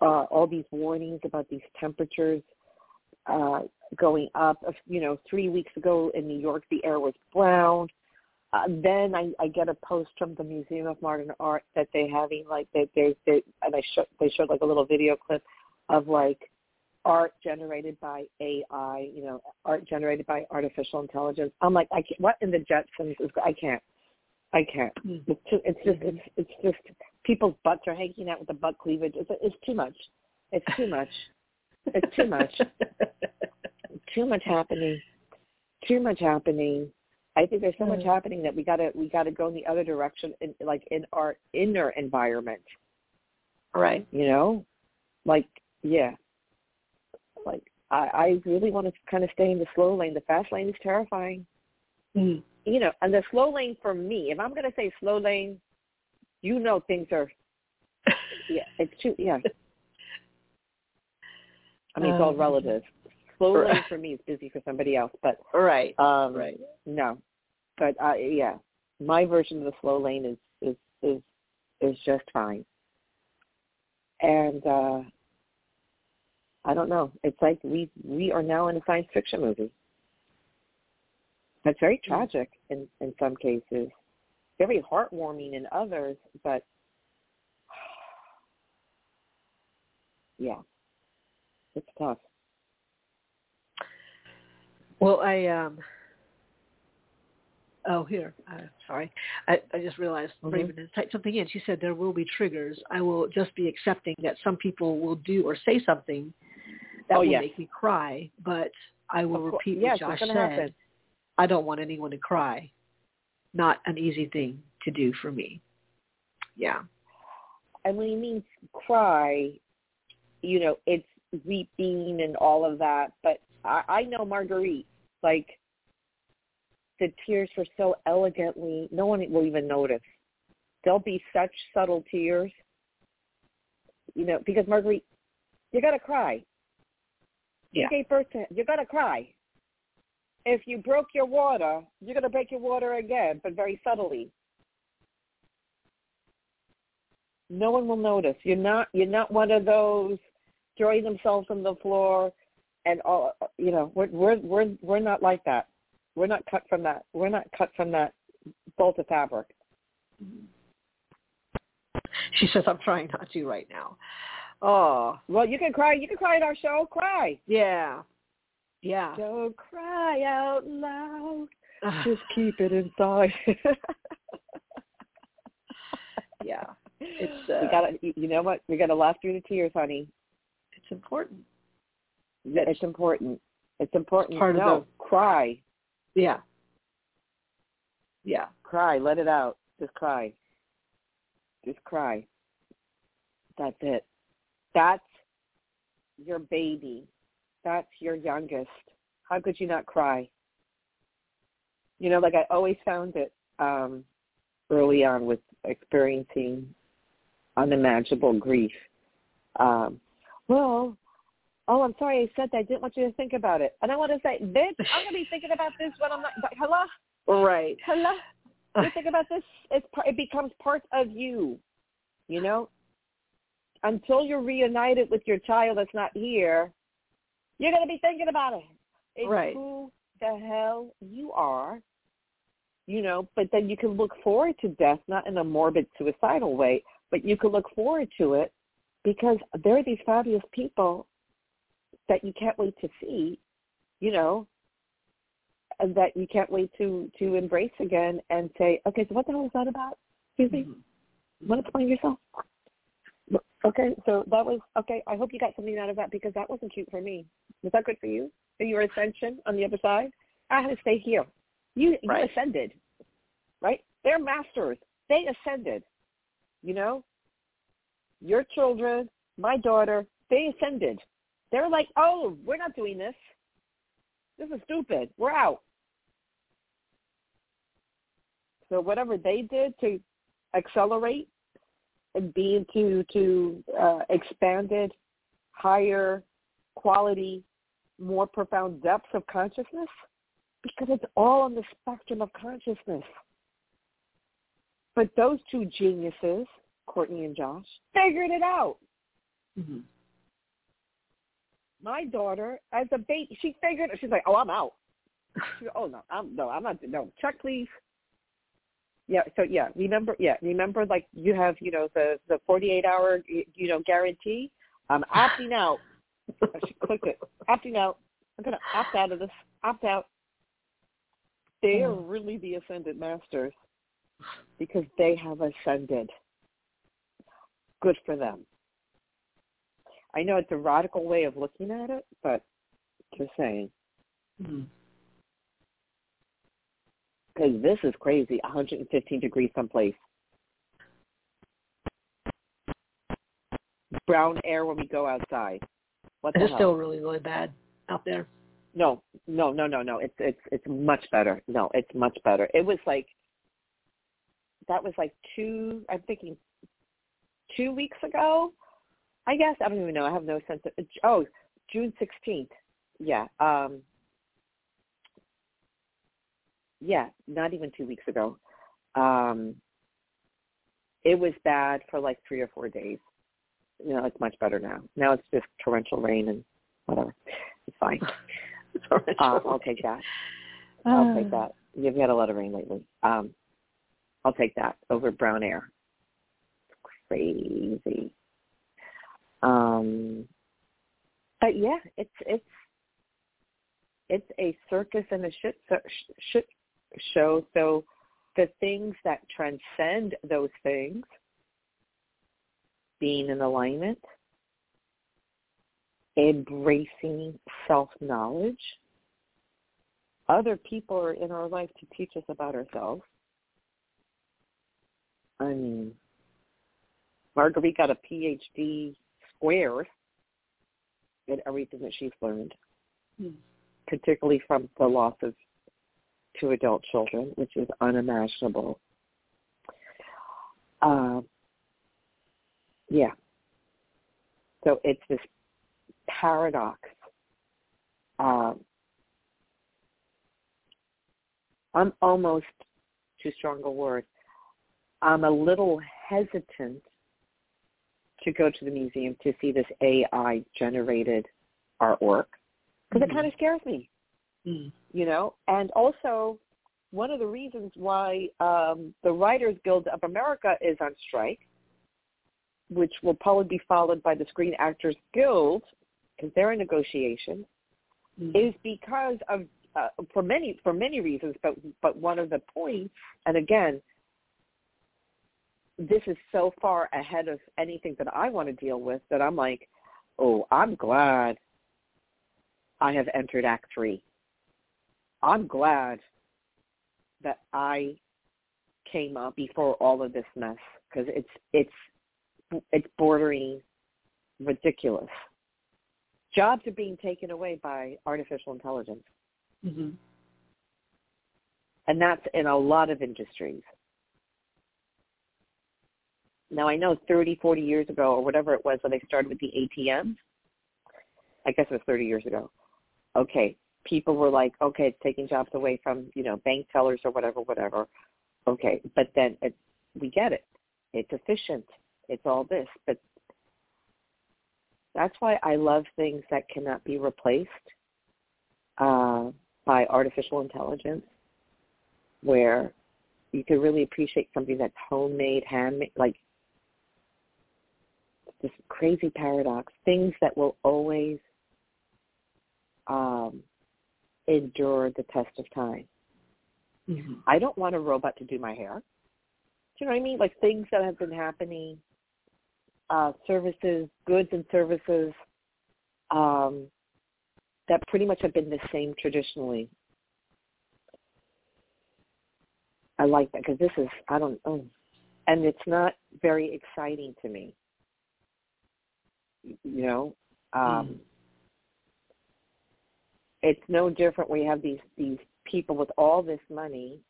Uh, all these warnings about these temperatures uh, going up. You know, three weeks ago in New York, the air was brown. Uh, then I, I get a post from the Museum of Modern Art that they having like they they, they and I show, they showed like a little video clip of like art generated by AI, you know, art generated by artificial intelligence. I'm like, I can't, what in the Jetsons is I can't, I can't. Mm-hmm. It's, too, it's just it's it's just people's butts are hanging out with the butt cleavage. It's it's too much. It's too much. (laughs) It's too much. too much happening. Too much happening. I think there's so much happening that we gotta we gotta go in the other direction, in, like in our inner environment. Right. You know, like yeah, like I, I really want to kind of stay in the slow lane. The fast lane is terrifying. Mm. You know, and the slow lane for me, if I'm going to say slow lane, you know things are, (laughs) yeah, it's too, yeah. I mean, it's all Um, relative. Slow right. lane for me is busy for somebody else, but Right. um, right. no, but uh, yeah, my version of the slow lane is is is is just fine. and uh I don't know. It's like we we are now in a science fiction movie. That's very tragic in in some cases, very heartwarming in others, but (sighs) yeah, it's tough. Well, I um. Oh, here. Uh, sorry, I, I just realized Mhm. Raven has typed something in. She said there will be triggers. I will just be accepting that some people will do or say something that Oh, will yes. make me cry, but I will Of repeat yes, what Josh said. happen. I don't want anyone to cry. Not an easy thing to do for me. Yeah. And when you mean cry, you know, it's weeping and all of that. But I, I know Marguerite, like the tears were so elegantly, no one will even notice. There'll be such subtle tears, you know, because Marguerite, you gotta cry. Yeah. You gave birth to, you gotta cry. If you broke your water, you're gonna break your water again, but very subtly. No one will notice. You're not. You're not one of those throwing themselves on the floor, and all. You know, we're we're we're we're not like that. We're not cut from that. We're not cut from that bolt of fabric. (laughs) She says I'm trying not to right now. Oh, Well, you can cry. You can cry at our show. Cry. yeah. Yeah. Don't cry out loud. (sighs) Just keep it inside. (laughs) yeah. (laughs) It's uh, we gotta. You you know what? We gotta laugh through the tears, honey. It's important. It's important. It's important. part of no, cry. Yeah. Yeah. Cry. Let it out. Just cry. Just cry. That's it. That's your baby. That's your youngest. How could you not cry? You know, like I always found it um, early on with experiencing unimaginable grief. Um, well, oh, I'm sorry I said that. I didn't want you to think about it. And I want to say, bitch, I'm going to be (laughs) thinking about this when I'm not, but hello? Right. Hello? (laughs) You think about this, it's, it becomes part of you, you know? Until you're reunited with your child that's not here, you're going to be thinking about it. It's Right. who the hell you are, you know, but then you can look forward to death, not in a morbid suicidal way, but you can look forward to it because there are these fabulous people that you can't wait to see, you know, and that you can't wait to to embrace again and say, okay, so what the hell is that about? Excuse me, Mhm. want to explain yourself? Okay, so that was okay. I hope you got something out of that because that wasn't cute for me. Was that good for you? For your ascension on the other side? I had to stay here. You you Right. ascended, right? They're masters. They ascended. You know, your children, my daughter, they ascended. They're like, oh, we're not doing this. This is stupid. We're out. So whatever they did to accelerate and be into to uh, expanded, higher quality, more profound depths of consciousness, because it's all on the spectrum of consciousness. But those two geniuses, Courtney and Josh, figured it out. Mhm. My daughter, as a baby, she figured. Out she's like, "Oh, I'm out." She go, oh no, I'm no, I'm not. No, check please. Yeah. So yeah, remember. Yeah, remember. Like you have, you know, the the 48 hour, you know, guarantee. I'm opting out. she clicked it. Opting out. I'm gonna opt out of this. Opt out. They are Oh. really the ascended masters because they have ascended. Good for them. I know it's a radical way of looking at it, but just saying. Mm-hmm. Because this is crazy, 115 degrees someplace. Brown air when we go outside. What It's hell? still really, really bad out there. No, no, no, no, no. It's it's it's much better. No, it's much better. It was like that was like two. I'm thinking two weeks ago. I guess I don't even know. I have no sense of. Oh, June 16th. Yeah. Um. Yeah, not even two weeks ago. Um. It was bad for like three or four days. you know, it's much better now. Now it's just torrential rain and whatever. It's fine. (laughs) uh, I'll take that. I'll take that. You've had a lot of rain lately. Um, I'll take that over brown air. Crazy. Um, but yeah, it's it's it's a circus and a shit shit show. So the things that transcend those things, being in alignment, embracing self-knowledge. Other people are in our life to teach us about ourselves. I mean, Marguerite got a PhD squared in everything that she's learned, mm. particularly from the loss of two adult children, which is unimaginable. Uh, yeah. So it's this paradox. Um, I'm almost, too strong a word, I'm a little hesitant to go to the museum to see this AI generated artwork because mm-hmm. it kind of scares me. Mm. You know, and also one of the reasons why um, the Writers Guild of America is on strike, which will probably be followed by the Screen Actors Guild because they're in negotiations, mm. is because of uh, for many for many reasons, but but one of the points, and again, this is so far ahead of anything that I want to deal with that I'm like, oh, I'm glad I have entered Act Three. I'm glad that I came up before all of this mess because it's it's it's bordering ridiculous. Jobs are being taken away by artificial intelligence, mm-hmm. and that's in a lot of industries. Now I know 30, 40 years ago or whatever it was when they started with the ATMs. I guess it was 30 years ago. Okay, people were like, okay, it's taking jobs away from, you know, bank tellers or whatever, whatever. Okay, but then it, we get it. It's efficient. It's all this. But that's why I love things that cannot be replaced uh, by artificial intelligence, where you can really appreciate something that's homemade, handmade, like this crazy paradox, things that will always um, endure the test of time. Mm-hmm. I don't want a robot to do my hair. Do you know what I mean? Like things that have been happening, uh, services, goods and services um, that pretty much have been the same traditionally. I like that because this is I don't know, and it's not very exciting to me you know um mm. it's no different we have these these people with all this money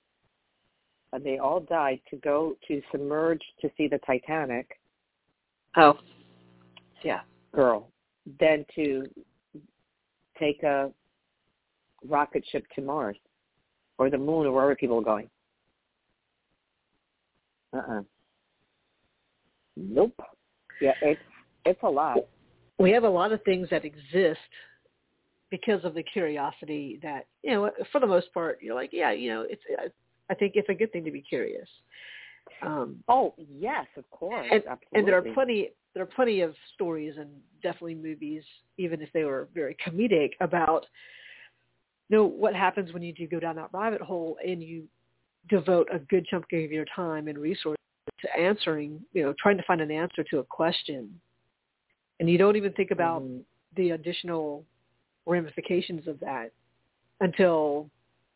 and they all died to go to submerge to see the titanic. Oh. Yeah. Girl. Than to take a rocket ship to mars or the moon or wherever people are going. Uh-uh. Nope. Yeah it's it's a lot. We have a lot of things that exist because of the curiosity that you know. For the most part, you're like, yeah, you know, it's. I think it's a good thing to be curious. Um, oh yes, of course, and, absolutely. And there are plenty. There are plenty of stories and definitely movies, even if they were very comedic, about you know what happens when you do go down that rabbit hole and you devote a good chunk of your time and resources to answering, you know, trying to find an answer to a question and you don't even think about mm-hmm. the additional ramifications of that until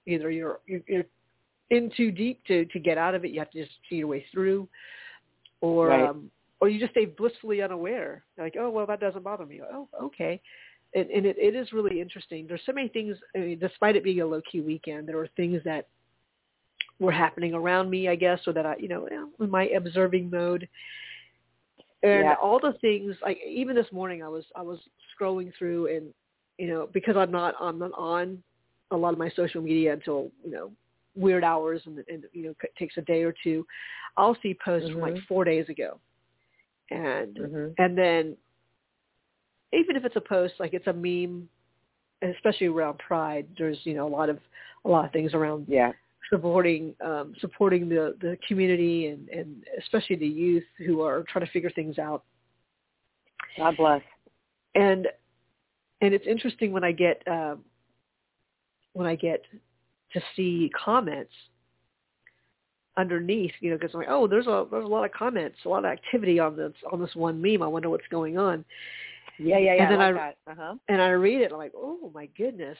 either you're you're in too deep to to get out of it. You have to just see your way through, or right. um, or you just stay blissfully unaware. Like, oh well, that doesn't bother me. Oh, okay. And, and it, it is really interesting. There's so many things. I mean, despite it being a low key weekend, there were things that were happening around me, I guess, or that I, you know, in my observing mode, and yeah. all the things like even this morning I was I was scrolling through and you know because I'm not I'm not on a lot of my social media until you know weird hours and, and you know it takes a day or two I'll see posts mm-hmm. from like mm-hmm. four days ago and hmm and then even if it's a post like it's a meme especially around pride there's you know a lot of a lot of things around Yeah. Supporting um supporting the the community and and especially the youth who are trying to figure things out. God bless. and and it's interesting when i get um when i get to see comments underneath you know because i'm like oh there's a there's a lot of comments a lot of activity on this on this one meme. I wonder what's going on Yeah, yeah, yeah. And then I I- like that. Uh-huh. and I read it, I'm like, oh my goodness.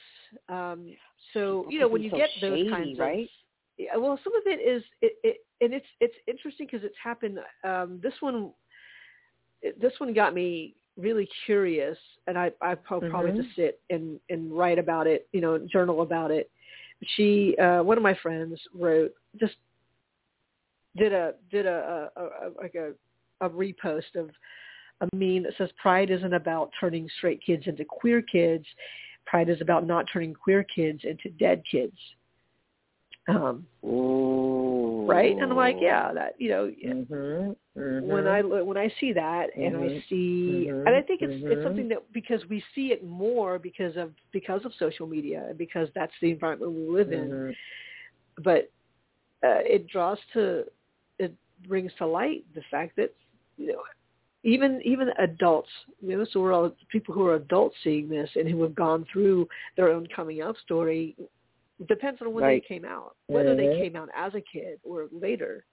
Um, so you know when you so get those shady, kinds right? of yeah, well, some of it is it, it and it's it's interesting because it's happened. Um, this one, this one got me really curious, and I I prob- probably Mhm. just sit and and write about it, you know, journal about it. She, uh, one of my friends, wrote just did a did a, a, a like a a repost of a meme that says pride isn't about turning straight kids into queer kids. Pride is about not turning queer kids into dead kids. Um, Ooh. right? And I'm like, yeah, that you know, Mm-hmm. when I when I see that and I Mhm. see, Mhm. and I think it's it's Mhm. something that because we see it more because of because of social media and because that's the environment we live in. But uh, it draws to it brings to light the fact that you know even even adults, you know, so we're all people who are adults seeing this and who have gone through their own coming out story. It depends on when Right. they came out, whether they Mhm. came out as a kid or later.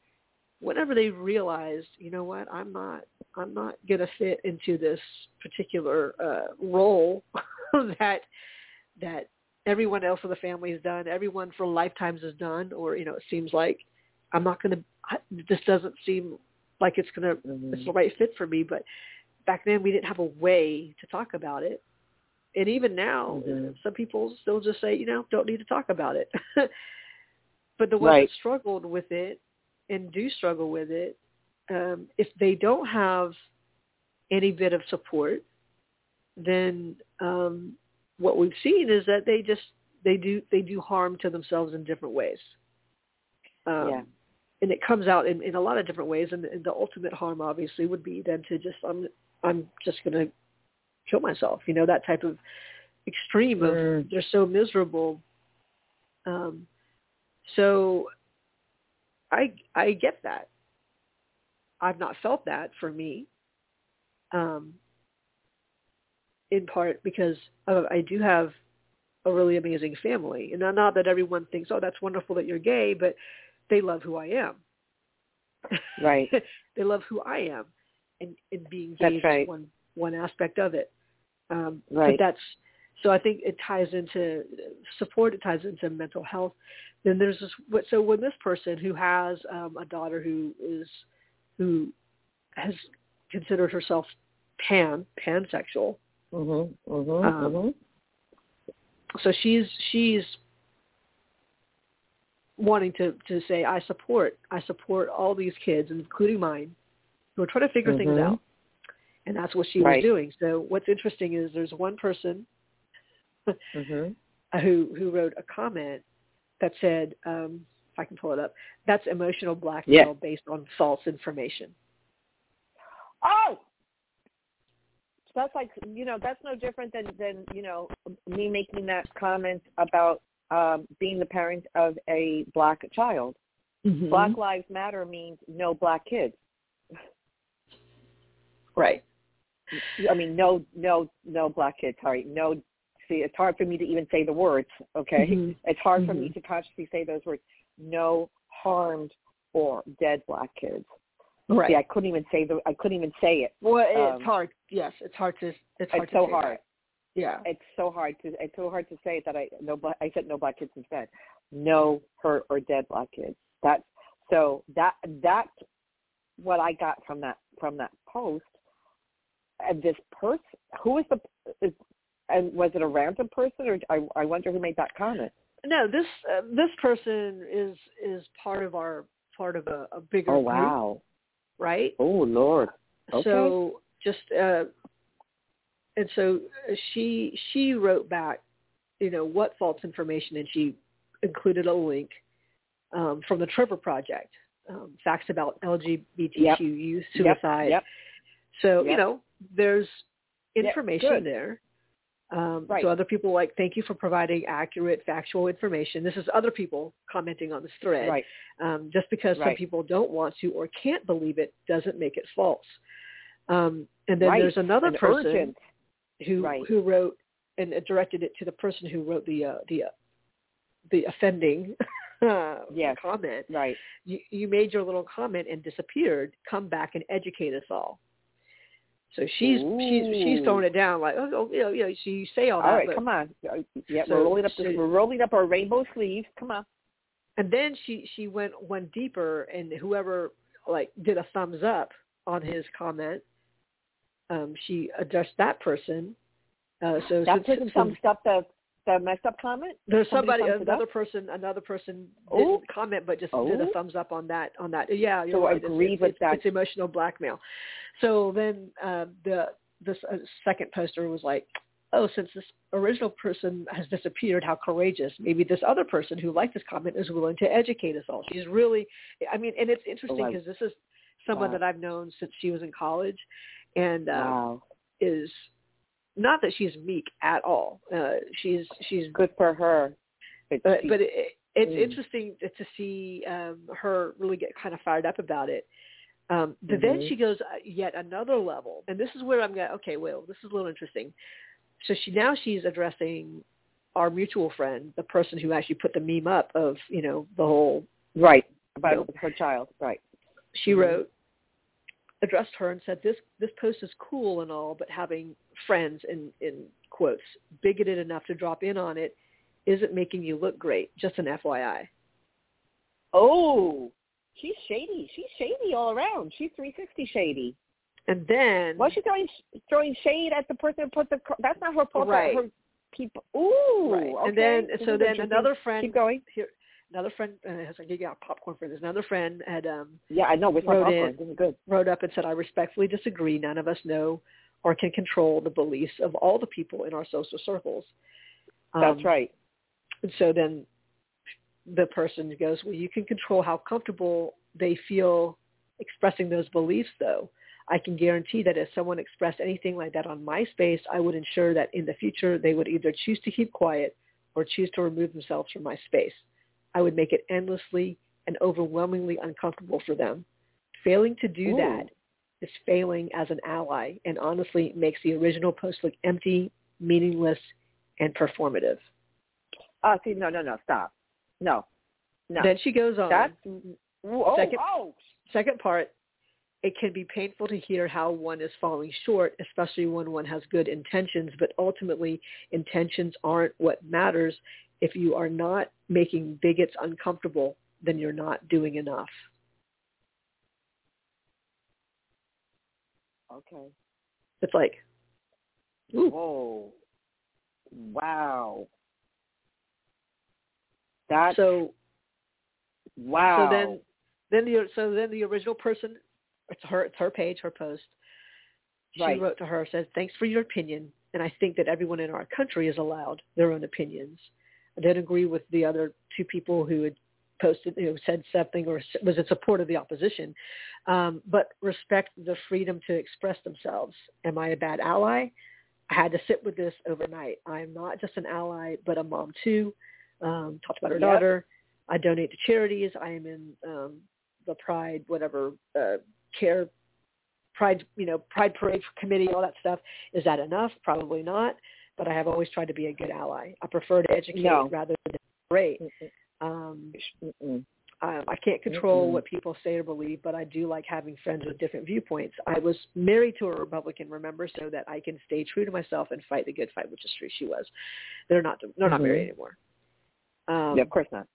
Whenever they realized, you know what, I'm not, I'm not gonna fit into this particular uh, role (laughs) that that everyone else in the family has done, everyone for lifetimes has done, or you know, it seems like I'm not gonna. This doesn't seem like it's gonna Mhm. it's the right fit for me. But back then we didn't have a way to talk about it. And even now, Mhm. some people still just say, you know, don't need to talk about it. (laughs) but the ones Right. that struggled with it and do struggle with it, um, if they don't have any bit of support, then um, what we've seen is that they just they do they do harm to themselves in different ways. Um, Yeah. And it comes out in, in a lot of different ways. And, and the ultimate harm, obviously, would be then to just I'm I'm just going to kill myself. You know that type of extreme of Mm. they're so miserable. Um, so I I get that. I've not felt that for me. Um, in part because uh, I do have a really amazing family, and not that everyone thinks, "Oh, that's wonderful that you're gay," but they love who I am. Right. (laughs) they love who I am, and, and being gay is right. one one aspect of it. Um, Right. But that's so. I think it ties into support. It ties into mental health. Then there's this. So when this person who has um, a daughter who is who has considered herself pan pansexual, Mhm. Mhm. Um, mhm. so she's she's wanting to to say I support I support all these kids, including mine, who are trying to figure things Mhm. out, and that's what she Right. was doing. So what's interesting is there's one person Mhm. (laughs) who who wrote a comment that said, um, if I can pull it up, that's emotional blackmail based on false information. Oh. That's like you know that's no different than than you know me making that comment about um, being the parent of a black child. Mm-hmm. Black Lives Matter means no black kids. right. I mean, no, no, no black kids. Sorry, no. See, it's hard for me to even say the words. Okay, Mhm. it's hard for me Mhm. to consciously say those words. No harmed or dead black kids. Right. See, I couldn't even say the. I couldn't even say it. well, it's um, hard. Yes, it's hard to. It's hard. It's to so say hard. that. Yeah. It's so hard to. It's so hard to say that I no. I said no black kids instead. No hurt or dead black kids. That's so that that's what I got from that from that post. And this person, who was the, is, and was it a random person, or I, I wonder who made that comment. No, this uh, this person is is part of our part of a, a bigger Oh group, wow! right? Oh Lord! Okay. So just uh, and so she she wrote back, you know, what false information, and she included a link um, from the Trevor Project, um, facts about LGBTQ Yep. youth suicide. Yep. So Yep. you know, there's information there. Um, Right. So other people like, thank you for providing accurate, factual information. This is other people commenting on this thread. Right. Um, just because some people don't want to or can't believe it doesn't make it false. Um, and then right. there's another and person urgent. Who Right. who wrote and directed it to the person who wrote the uh, the uh, the offending (laughs) uh, Yes. comment. Right. You, you made your little comment and disappeared. Come back and educate us all. So she's she's she's throwing it down like oh, oh you know you know so you say all that All right, but, come on. Uh, Yeah, So- we're rolling up. The, so- we're rolling up our rainbow sleeves. Come on. and then she she went one deeper and whoever like did a thumbs up on his comment um she addressed that person uh so That person thumbs up the the messed up comment. There's Somebody somebody, another person, another person Oh. didn't comment, but just did a Oh. thumbs up on that. On that, yeah, you're So right. Agree it's, with it's, that. It's emotional blackmail. So then uh, the this uh, second poster was like, oh, since this original person has disappeared, how courageous. Maybe this other person who liked this comment is willing to educate us all. She's really, I mean, and it's interesting Oh, because this is someone Wow. that I've known since she was in college, and uh, wow. is not that she's meek at all. Uh, she's she's Good for her. But, but she- but it, it's Mm. interesting to see um, her really get kind of fired up about it. Um, but then Mhm. she goes uh, yet another level, and this is where I'm going. Okay, well, this is a little interesting. So she now she's addressing our mutual friend, the person who actually put the meme up of you know the whole. right about No. her child. Right. She Mhm. wrote addressed her and said this this post is cool and all, but having friends in in quotes bigoted enough to drop in on it isn't making you look great. Just an FYI. Oh, she's shady. She's shady all around. She's 360 shady. And then Why is she throwing throwing shade at the person who put the? That's not her fault. Right. Her people. Ooh. Right. Okay. And then so then another friend Keep going. here another friend uh, has like you got popcorn for this. Another friend had um Yeah, I know. We're Wrote in. popcorn. Is good. wrote up and said, I respectfully disagree. None of us know or can control the beliefs of all the people in our social circles. That's Um, right. And so then the person goes, Well, you can control how comfortable they feel expressing those beliefs though. I can guarantee that if someone expressed anything like that on MySpace, I would ensure that in the future they would either choose to keep quiet or choose to remove themselves from my space. I would make it endlessly and overwhelmingly uncomfortable for them. Failing to do Ooh. that is failing as an ally and honestly makes the original post look empty, meaningless, and performative. Oh, see, no, no, no. Stop. No. No. Then she goes on. That's. Oh, Second- oh. Second part, it can be painful to hear how one is falling short, especially when one has good intentions, but ultimately intentions aren't what matters. If you are not making bigots uncomfortable, then you're not doing enough. Okay. It's like, ooh, Whoa. Wow. That's so wow. so then then the so then the original person it's her it's her page her post she Right. wrote to her said thanks for your opinion and i think that everyone in our country is allowed their own opinions i didn't agree with the other two people who had posted you know said something or was in support of the opposition um, but respect the freedom to express themselves am i a bad ally i had to sit with this overnight i'm not just an ally but a mom too um, talked about her Yep. daughter I donate to charities. I am in um, the Pride, whatever uh, care, Pride, you know, Pride Parade committee, all that stuff. Is that enough? Probably not. But I have always tried to be a good ally. I prefer to educate No. rather than berate. Um, mm-mm. I, can't control Mm-mm. what people say or believe, but I do like having friends with different viewpoints. I was married to a Republican, remember, so that I can stay true to myself and fight the good fight, which is true. She was. They're not. They're not Mhm. married anymore. Um, yeah, of course not.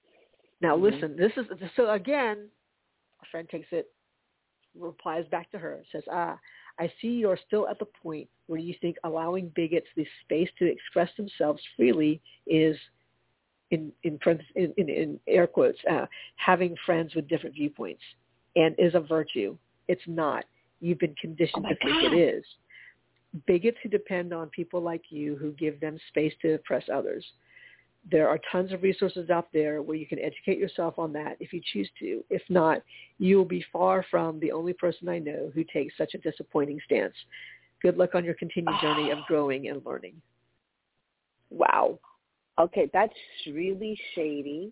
now Mhm. listen, this is so again. A friend takes it, replies back to her, says, "Ah, I see you're still at the point where you think allowing bigots the space to express themselves freely is, in in in, in, air quotes, uh, having friends with different viewpoints, and is a virtue. It's not. You've been conditioned Oh to think God. it is. Bigots who depend on people like you who give them space to oppress others." There are tons of resources out there where you can educate yourself on that if you choose to. If not, you will be far from the only person I know who takes such a disappointing stance. Good luck on your continued journey of (sighs) growing and learning. Wow. Okay, that's really shady,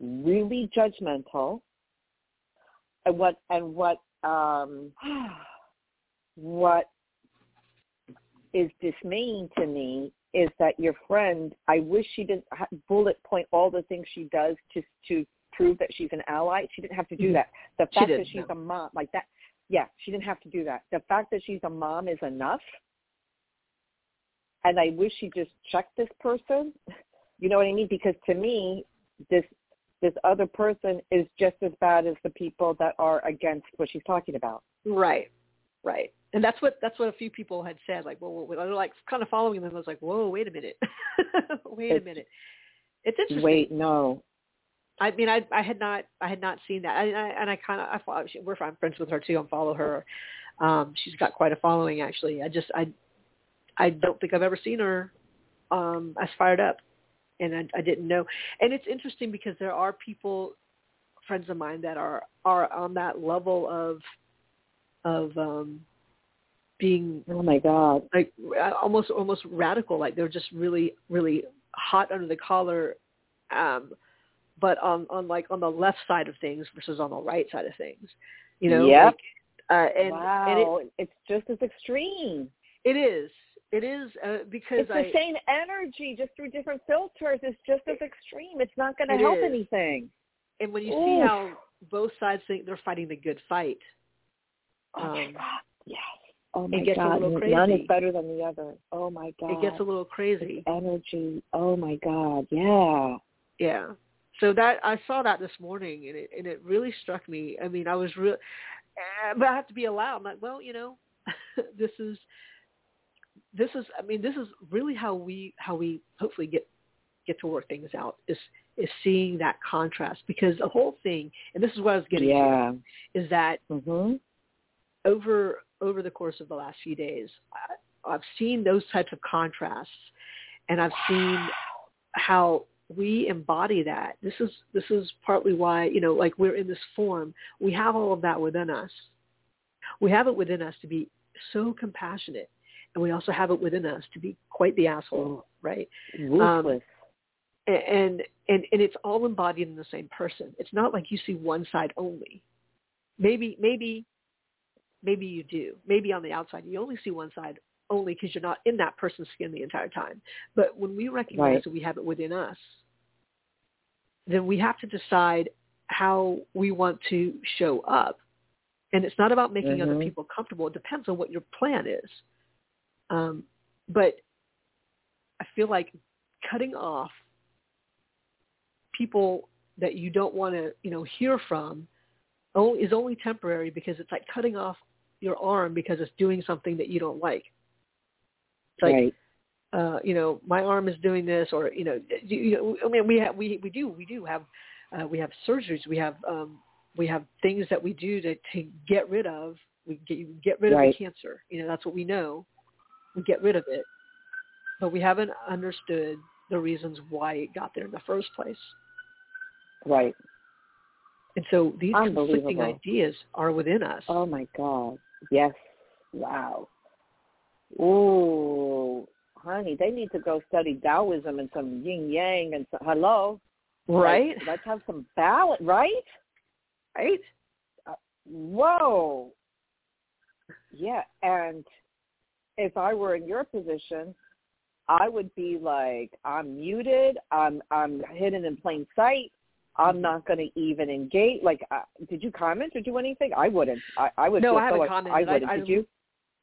really judgmental. And what and what um (sighs) what is dismaying to me is that your friend, I wish she didn't bullet point all the things she does to to prove that she's an ally. She didn't have to do mm-hmm. that. The fact that she's a mom, like that, yeah, she didn't have to do that. The fact that she's a mom is enough. And I wish she just checked this person. You know what I mean? Because to me, this this other person is just as bad as the people that are against what she's talking about. Right. Right. And that's what that's what a few people had said. Like, well, they're like kind of following them. I was like, whoa, wait a minute, (laughs) wait it's, a minute. It's interesting. Wait, no. I mean, I I had not I had not seen that, I, I, and I kind of I follow. We're I'm friends with her too. I follow her. Um, she's got quite a following actually. I just I I don't think I've ever seen her um, as fired up, and I, I didn't know. And it's interesting because there are people, friends of mine, that are are on that level of of um being oh my god. like almost almost radical like they're just really really hot under the collar um but on on like on the left side of things versus on the right side of things you know? Yeah like, uh and, wow. and it, it's just as extreme. It is. It is uh, because it's the I, same energy just through different filters. It's just as extreme. It's not going to help is. anything. And when you Oof. see how both sides think they're fighting the good fight Oh um, my God! Yes. Oh my it gets God! A little crazy. None is better than the other. Oh my God! It gets a little crazy. It's energy. Oh my God! Yeah. Yeah. So that I saw that this morning, and it and it really struck me. I mean, I was real, eh, but I have to be allowed. I'm like, well, you know, (laughs) this is this is. I mean, this is really how we how we hopefully get get to work things out is is seeing that contrast because the whole thing, and this is what I was getting yeah. to, is that mm-hmm. Over over the course of the last few days, I, I've seen those types of contrasts, and I've seen how we embody that. This is this is partly why you know, like we're in this form. We have all of that within us. We have it within us to be so compassionate, and we also have it within us to be quite the asshole, right? Ruthless. Um, and and and it's all embodied in the same person. It's not like you see one side only. Maybe maybe maybe you do. Maybe on the outside you only see one side only because you're not in that person's skin the entire time. But when we recognize right. that we have it within us, then we have to decide how we want to show up. And it's not about making mm-hmm. other people comfortable. It depends on what your plan is. Um, but I feel like cutting off people that you don't want to, you know, hear from is only temporary because it's like cutting off your arm because it's doing something that you don't like. It's like, right. uh, you know, my arm is doing this, or you know, you, you know, I mean, we have, we we do we do have uh, we have surgeries, we have um, we have things that we do to to get rid of. We get get rid right. of the cancer. You know, that's what we know. We get rid of it, but we haven't understood the reasons why it got there in the first place. Right. And so these conflicting ideas are within us. Oh my God. Yes. Wow. Ooh, honey, they need to go study Taoism and some yin yang and some, hello. Right. Like, let's have some balance, right? Right. Uh, whoa. Yeah, and if I were in your position, I would be like, I'm muted. I'm I'm hidden in plain sight. I'm not going to even engage. Like, uh, did you comment or do anything? I wouldn't. I, I would. No, I haven't so commented. I wouldn't. I, did you?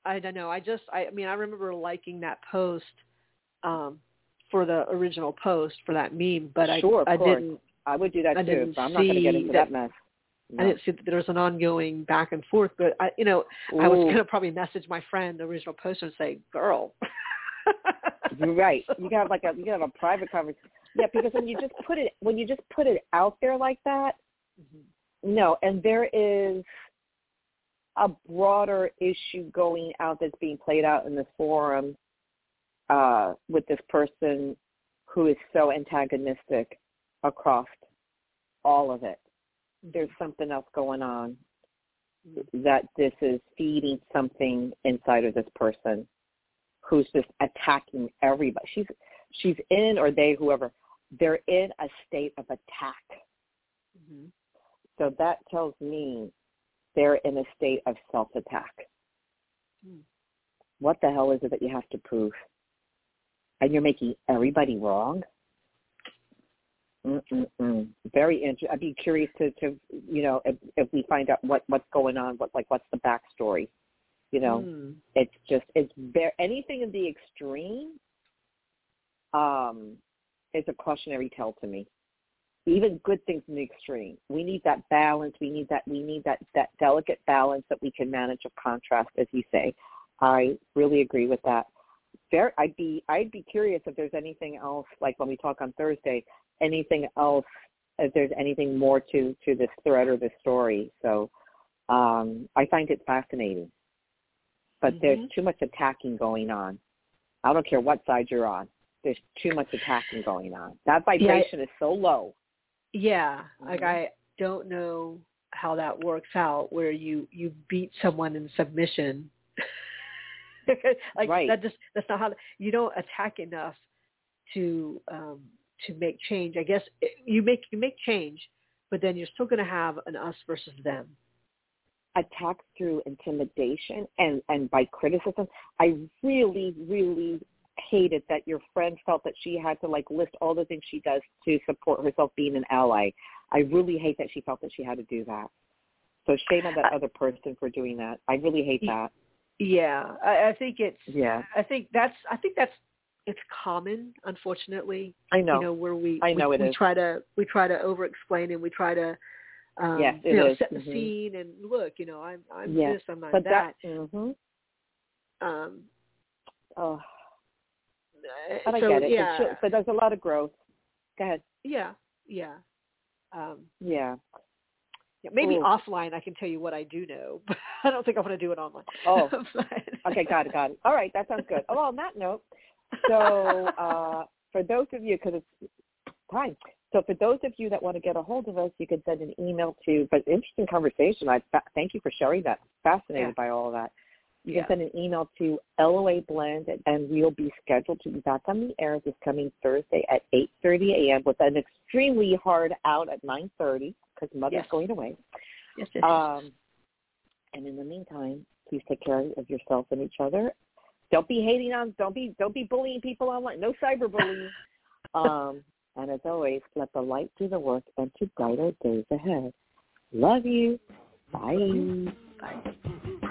I don't know. I just. I, I mean, I remember liking that post um, for the original post for that meme, but sure, I, I course. didn't. I would do that I too. I'm not going to get into that, that mess. No. I didn't see that there was an ongoing back and forth, but I, you know, Ooh. I was going to probably message my friend, the original poster, and say, "Girl." You're right. You can have like a you can have a private conversation. Yeah, because when you just put it when you just put it out there like that, mm-hmm. no, and there is a broader issue going out that's being played out in the forum uh, with this person who is so antagonistic across all of it. There's something else going on that this is feeding something inside of this person who's just attacking everybody. She's she's in or they whoever they're in a state of attack. Mm-hmm. So that tells me they're in a state of self-attack. Mm. What the hell is it that you have to prove? And you're making everybody wrong? Mm-mm-mm. Very interesting. I'd be curious to, to you know, if, if we find out what what's going on, what like what's the backstory. You know, mm. it's just it's very anything in the extreme. Um, is a cautionary tale to me. Even good things in the extreme. We need that balance. We need that. We need that that delicate balance that we can manage of contrast, as you say. I really agree with that. There, I'd be I'd be curious if there's anything else, like when we talk on Thursday, anything else, if there's anything more to to this thread or this story. So um, I find it fascinating, but mm-hmm. there's too much attacking going on. I don't care what side you're on. There's too much attacking going on. That vibration yeah, is so low. Yeah, mm-hmm. like I don't know how that works out where you you beat someone in submission (laughs) like right. that just that's not how you don't attack enough to um to make change. I guess it, you make you make change, but then you're still going to have an us versus them. Attack through intimidation and and by criticism. I really really hated that your friend felt that she had to like list all the things she does to support herself being an ally. I really hate that she felt that she had to do that. So shame on that other person for doing that. I really hate that. Yeah, I, I think it's. Yeah. I think that's. I think that's. It's common, unfortunately. I know. You know where we. I know we, it we is. try to we try to over explain and we try to. Um, yes, you know, is. set mm-hmm. the scene and look, you know, I'm I'm yes. this, I'm not but that. that mm-hmm. Um. Oh. Uh, but I so, get it. Yeah. But, but there's a lot of growth. Go ahead. Yeah. Yeah. Um, yeah. Yeah, maybe Ooh. offline I can tell you what I do know, (laughs) but I don't think I want to do it online. Oh, (laughs) okay, got it, got it. All right, that sounds good. Oh, on that note, so uh, (laughs) for those of you, because it's time, so for those of you that want to get a hold of us, you can send an email to, but interesting conversation. I fa- thank you for sharing that. Fascinated yeah. by all of that. You yeah. can send an email to LOA Blend, and we'll be scheduled to be back on the air this coming Thursday at 8.30 a.m. with an extremely hard out at 9.30 because mother's yes. going away. Yes, yes, um, and in the meantime, please take care of yourself and each other. Don't be hating on. Don't be don't be bullying people online. No cyberbullying. (laughs) um, and as always, let the light do the work and to brighter days ahead. Love you. Bye. Bye.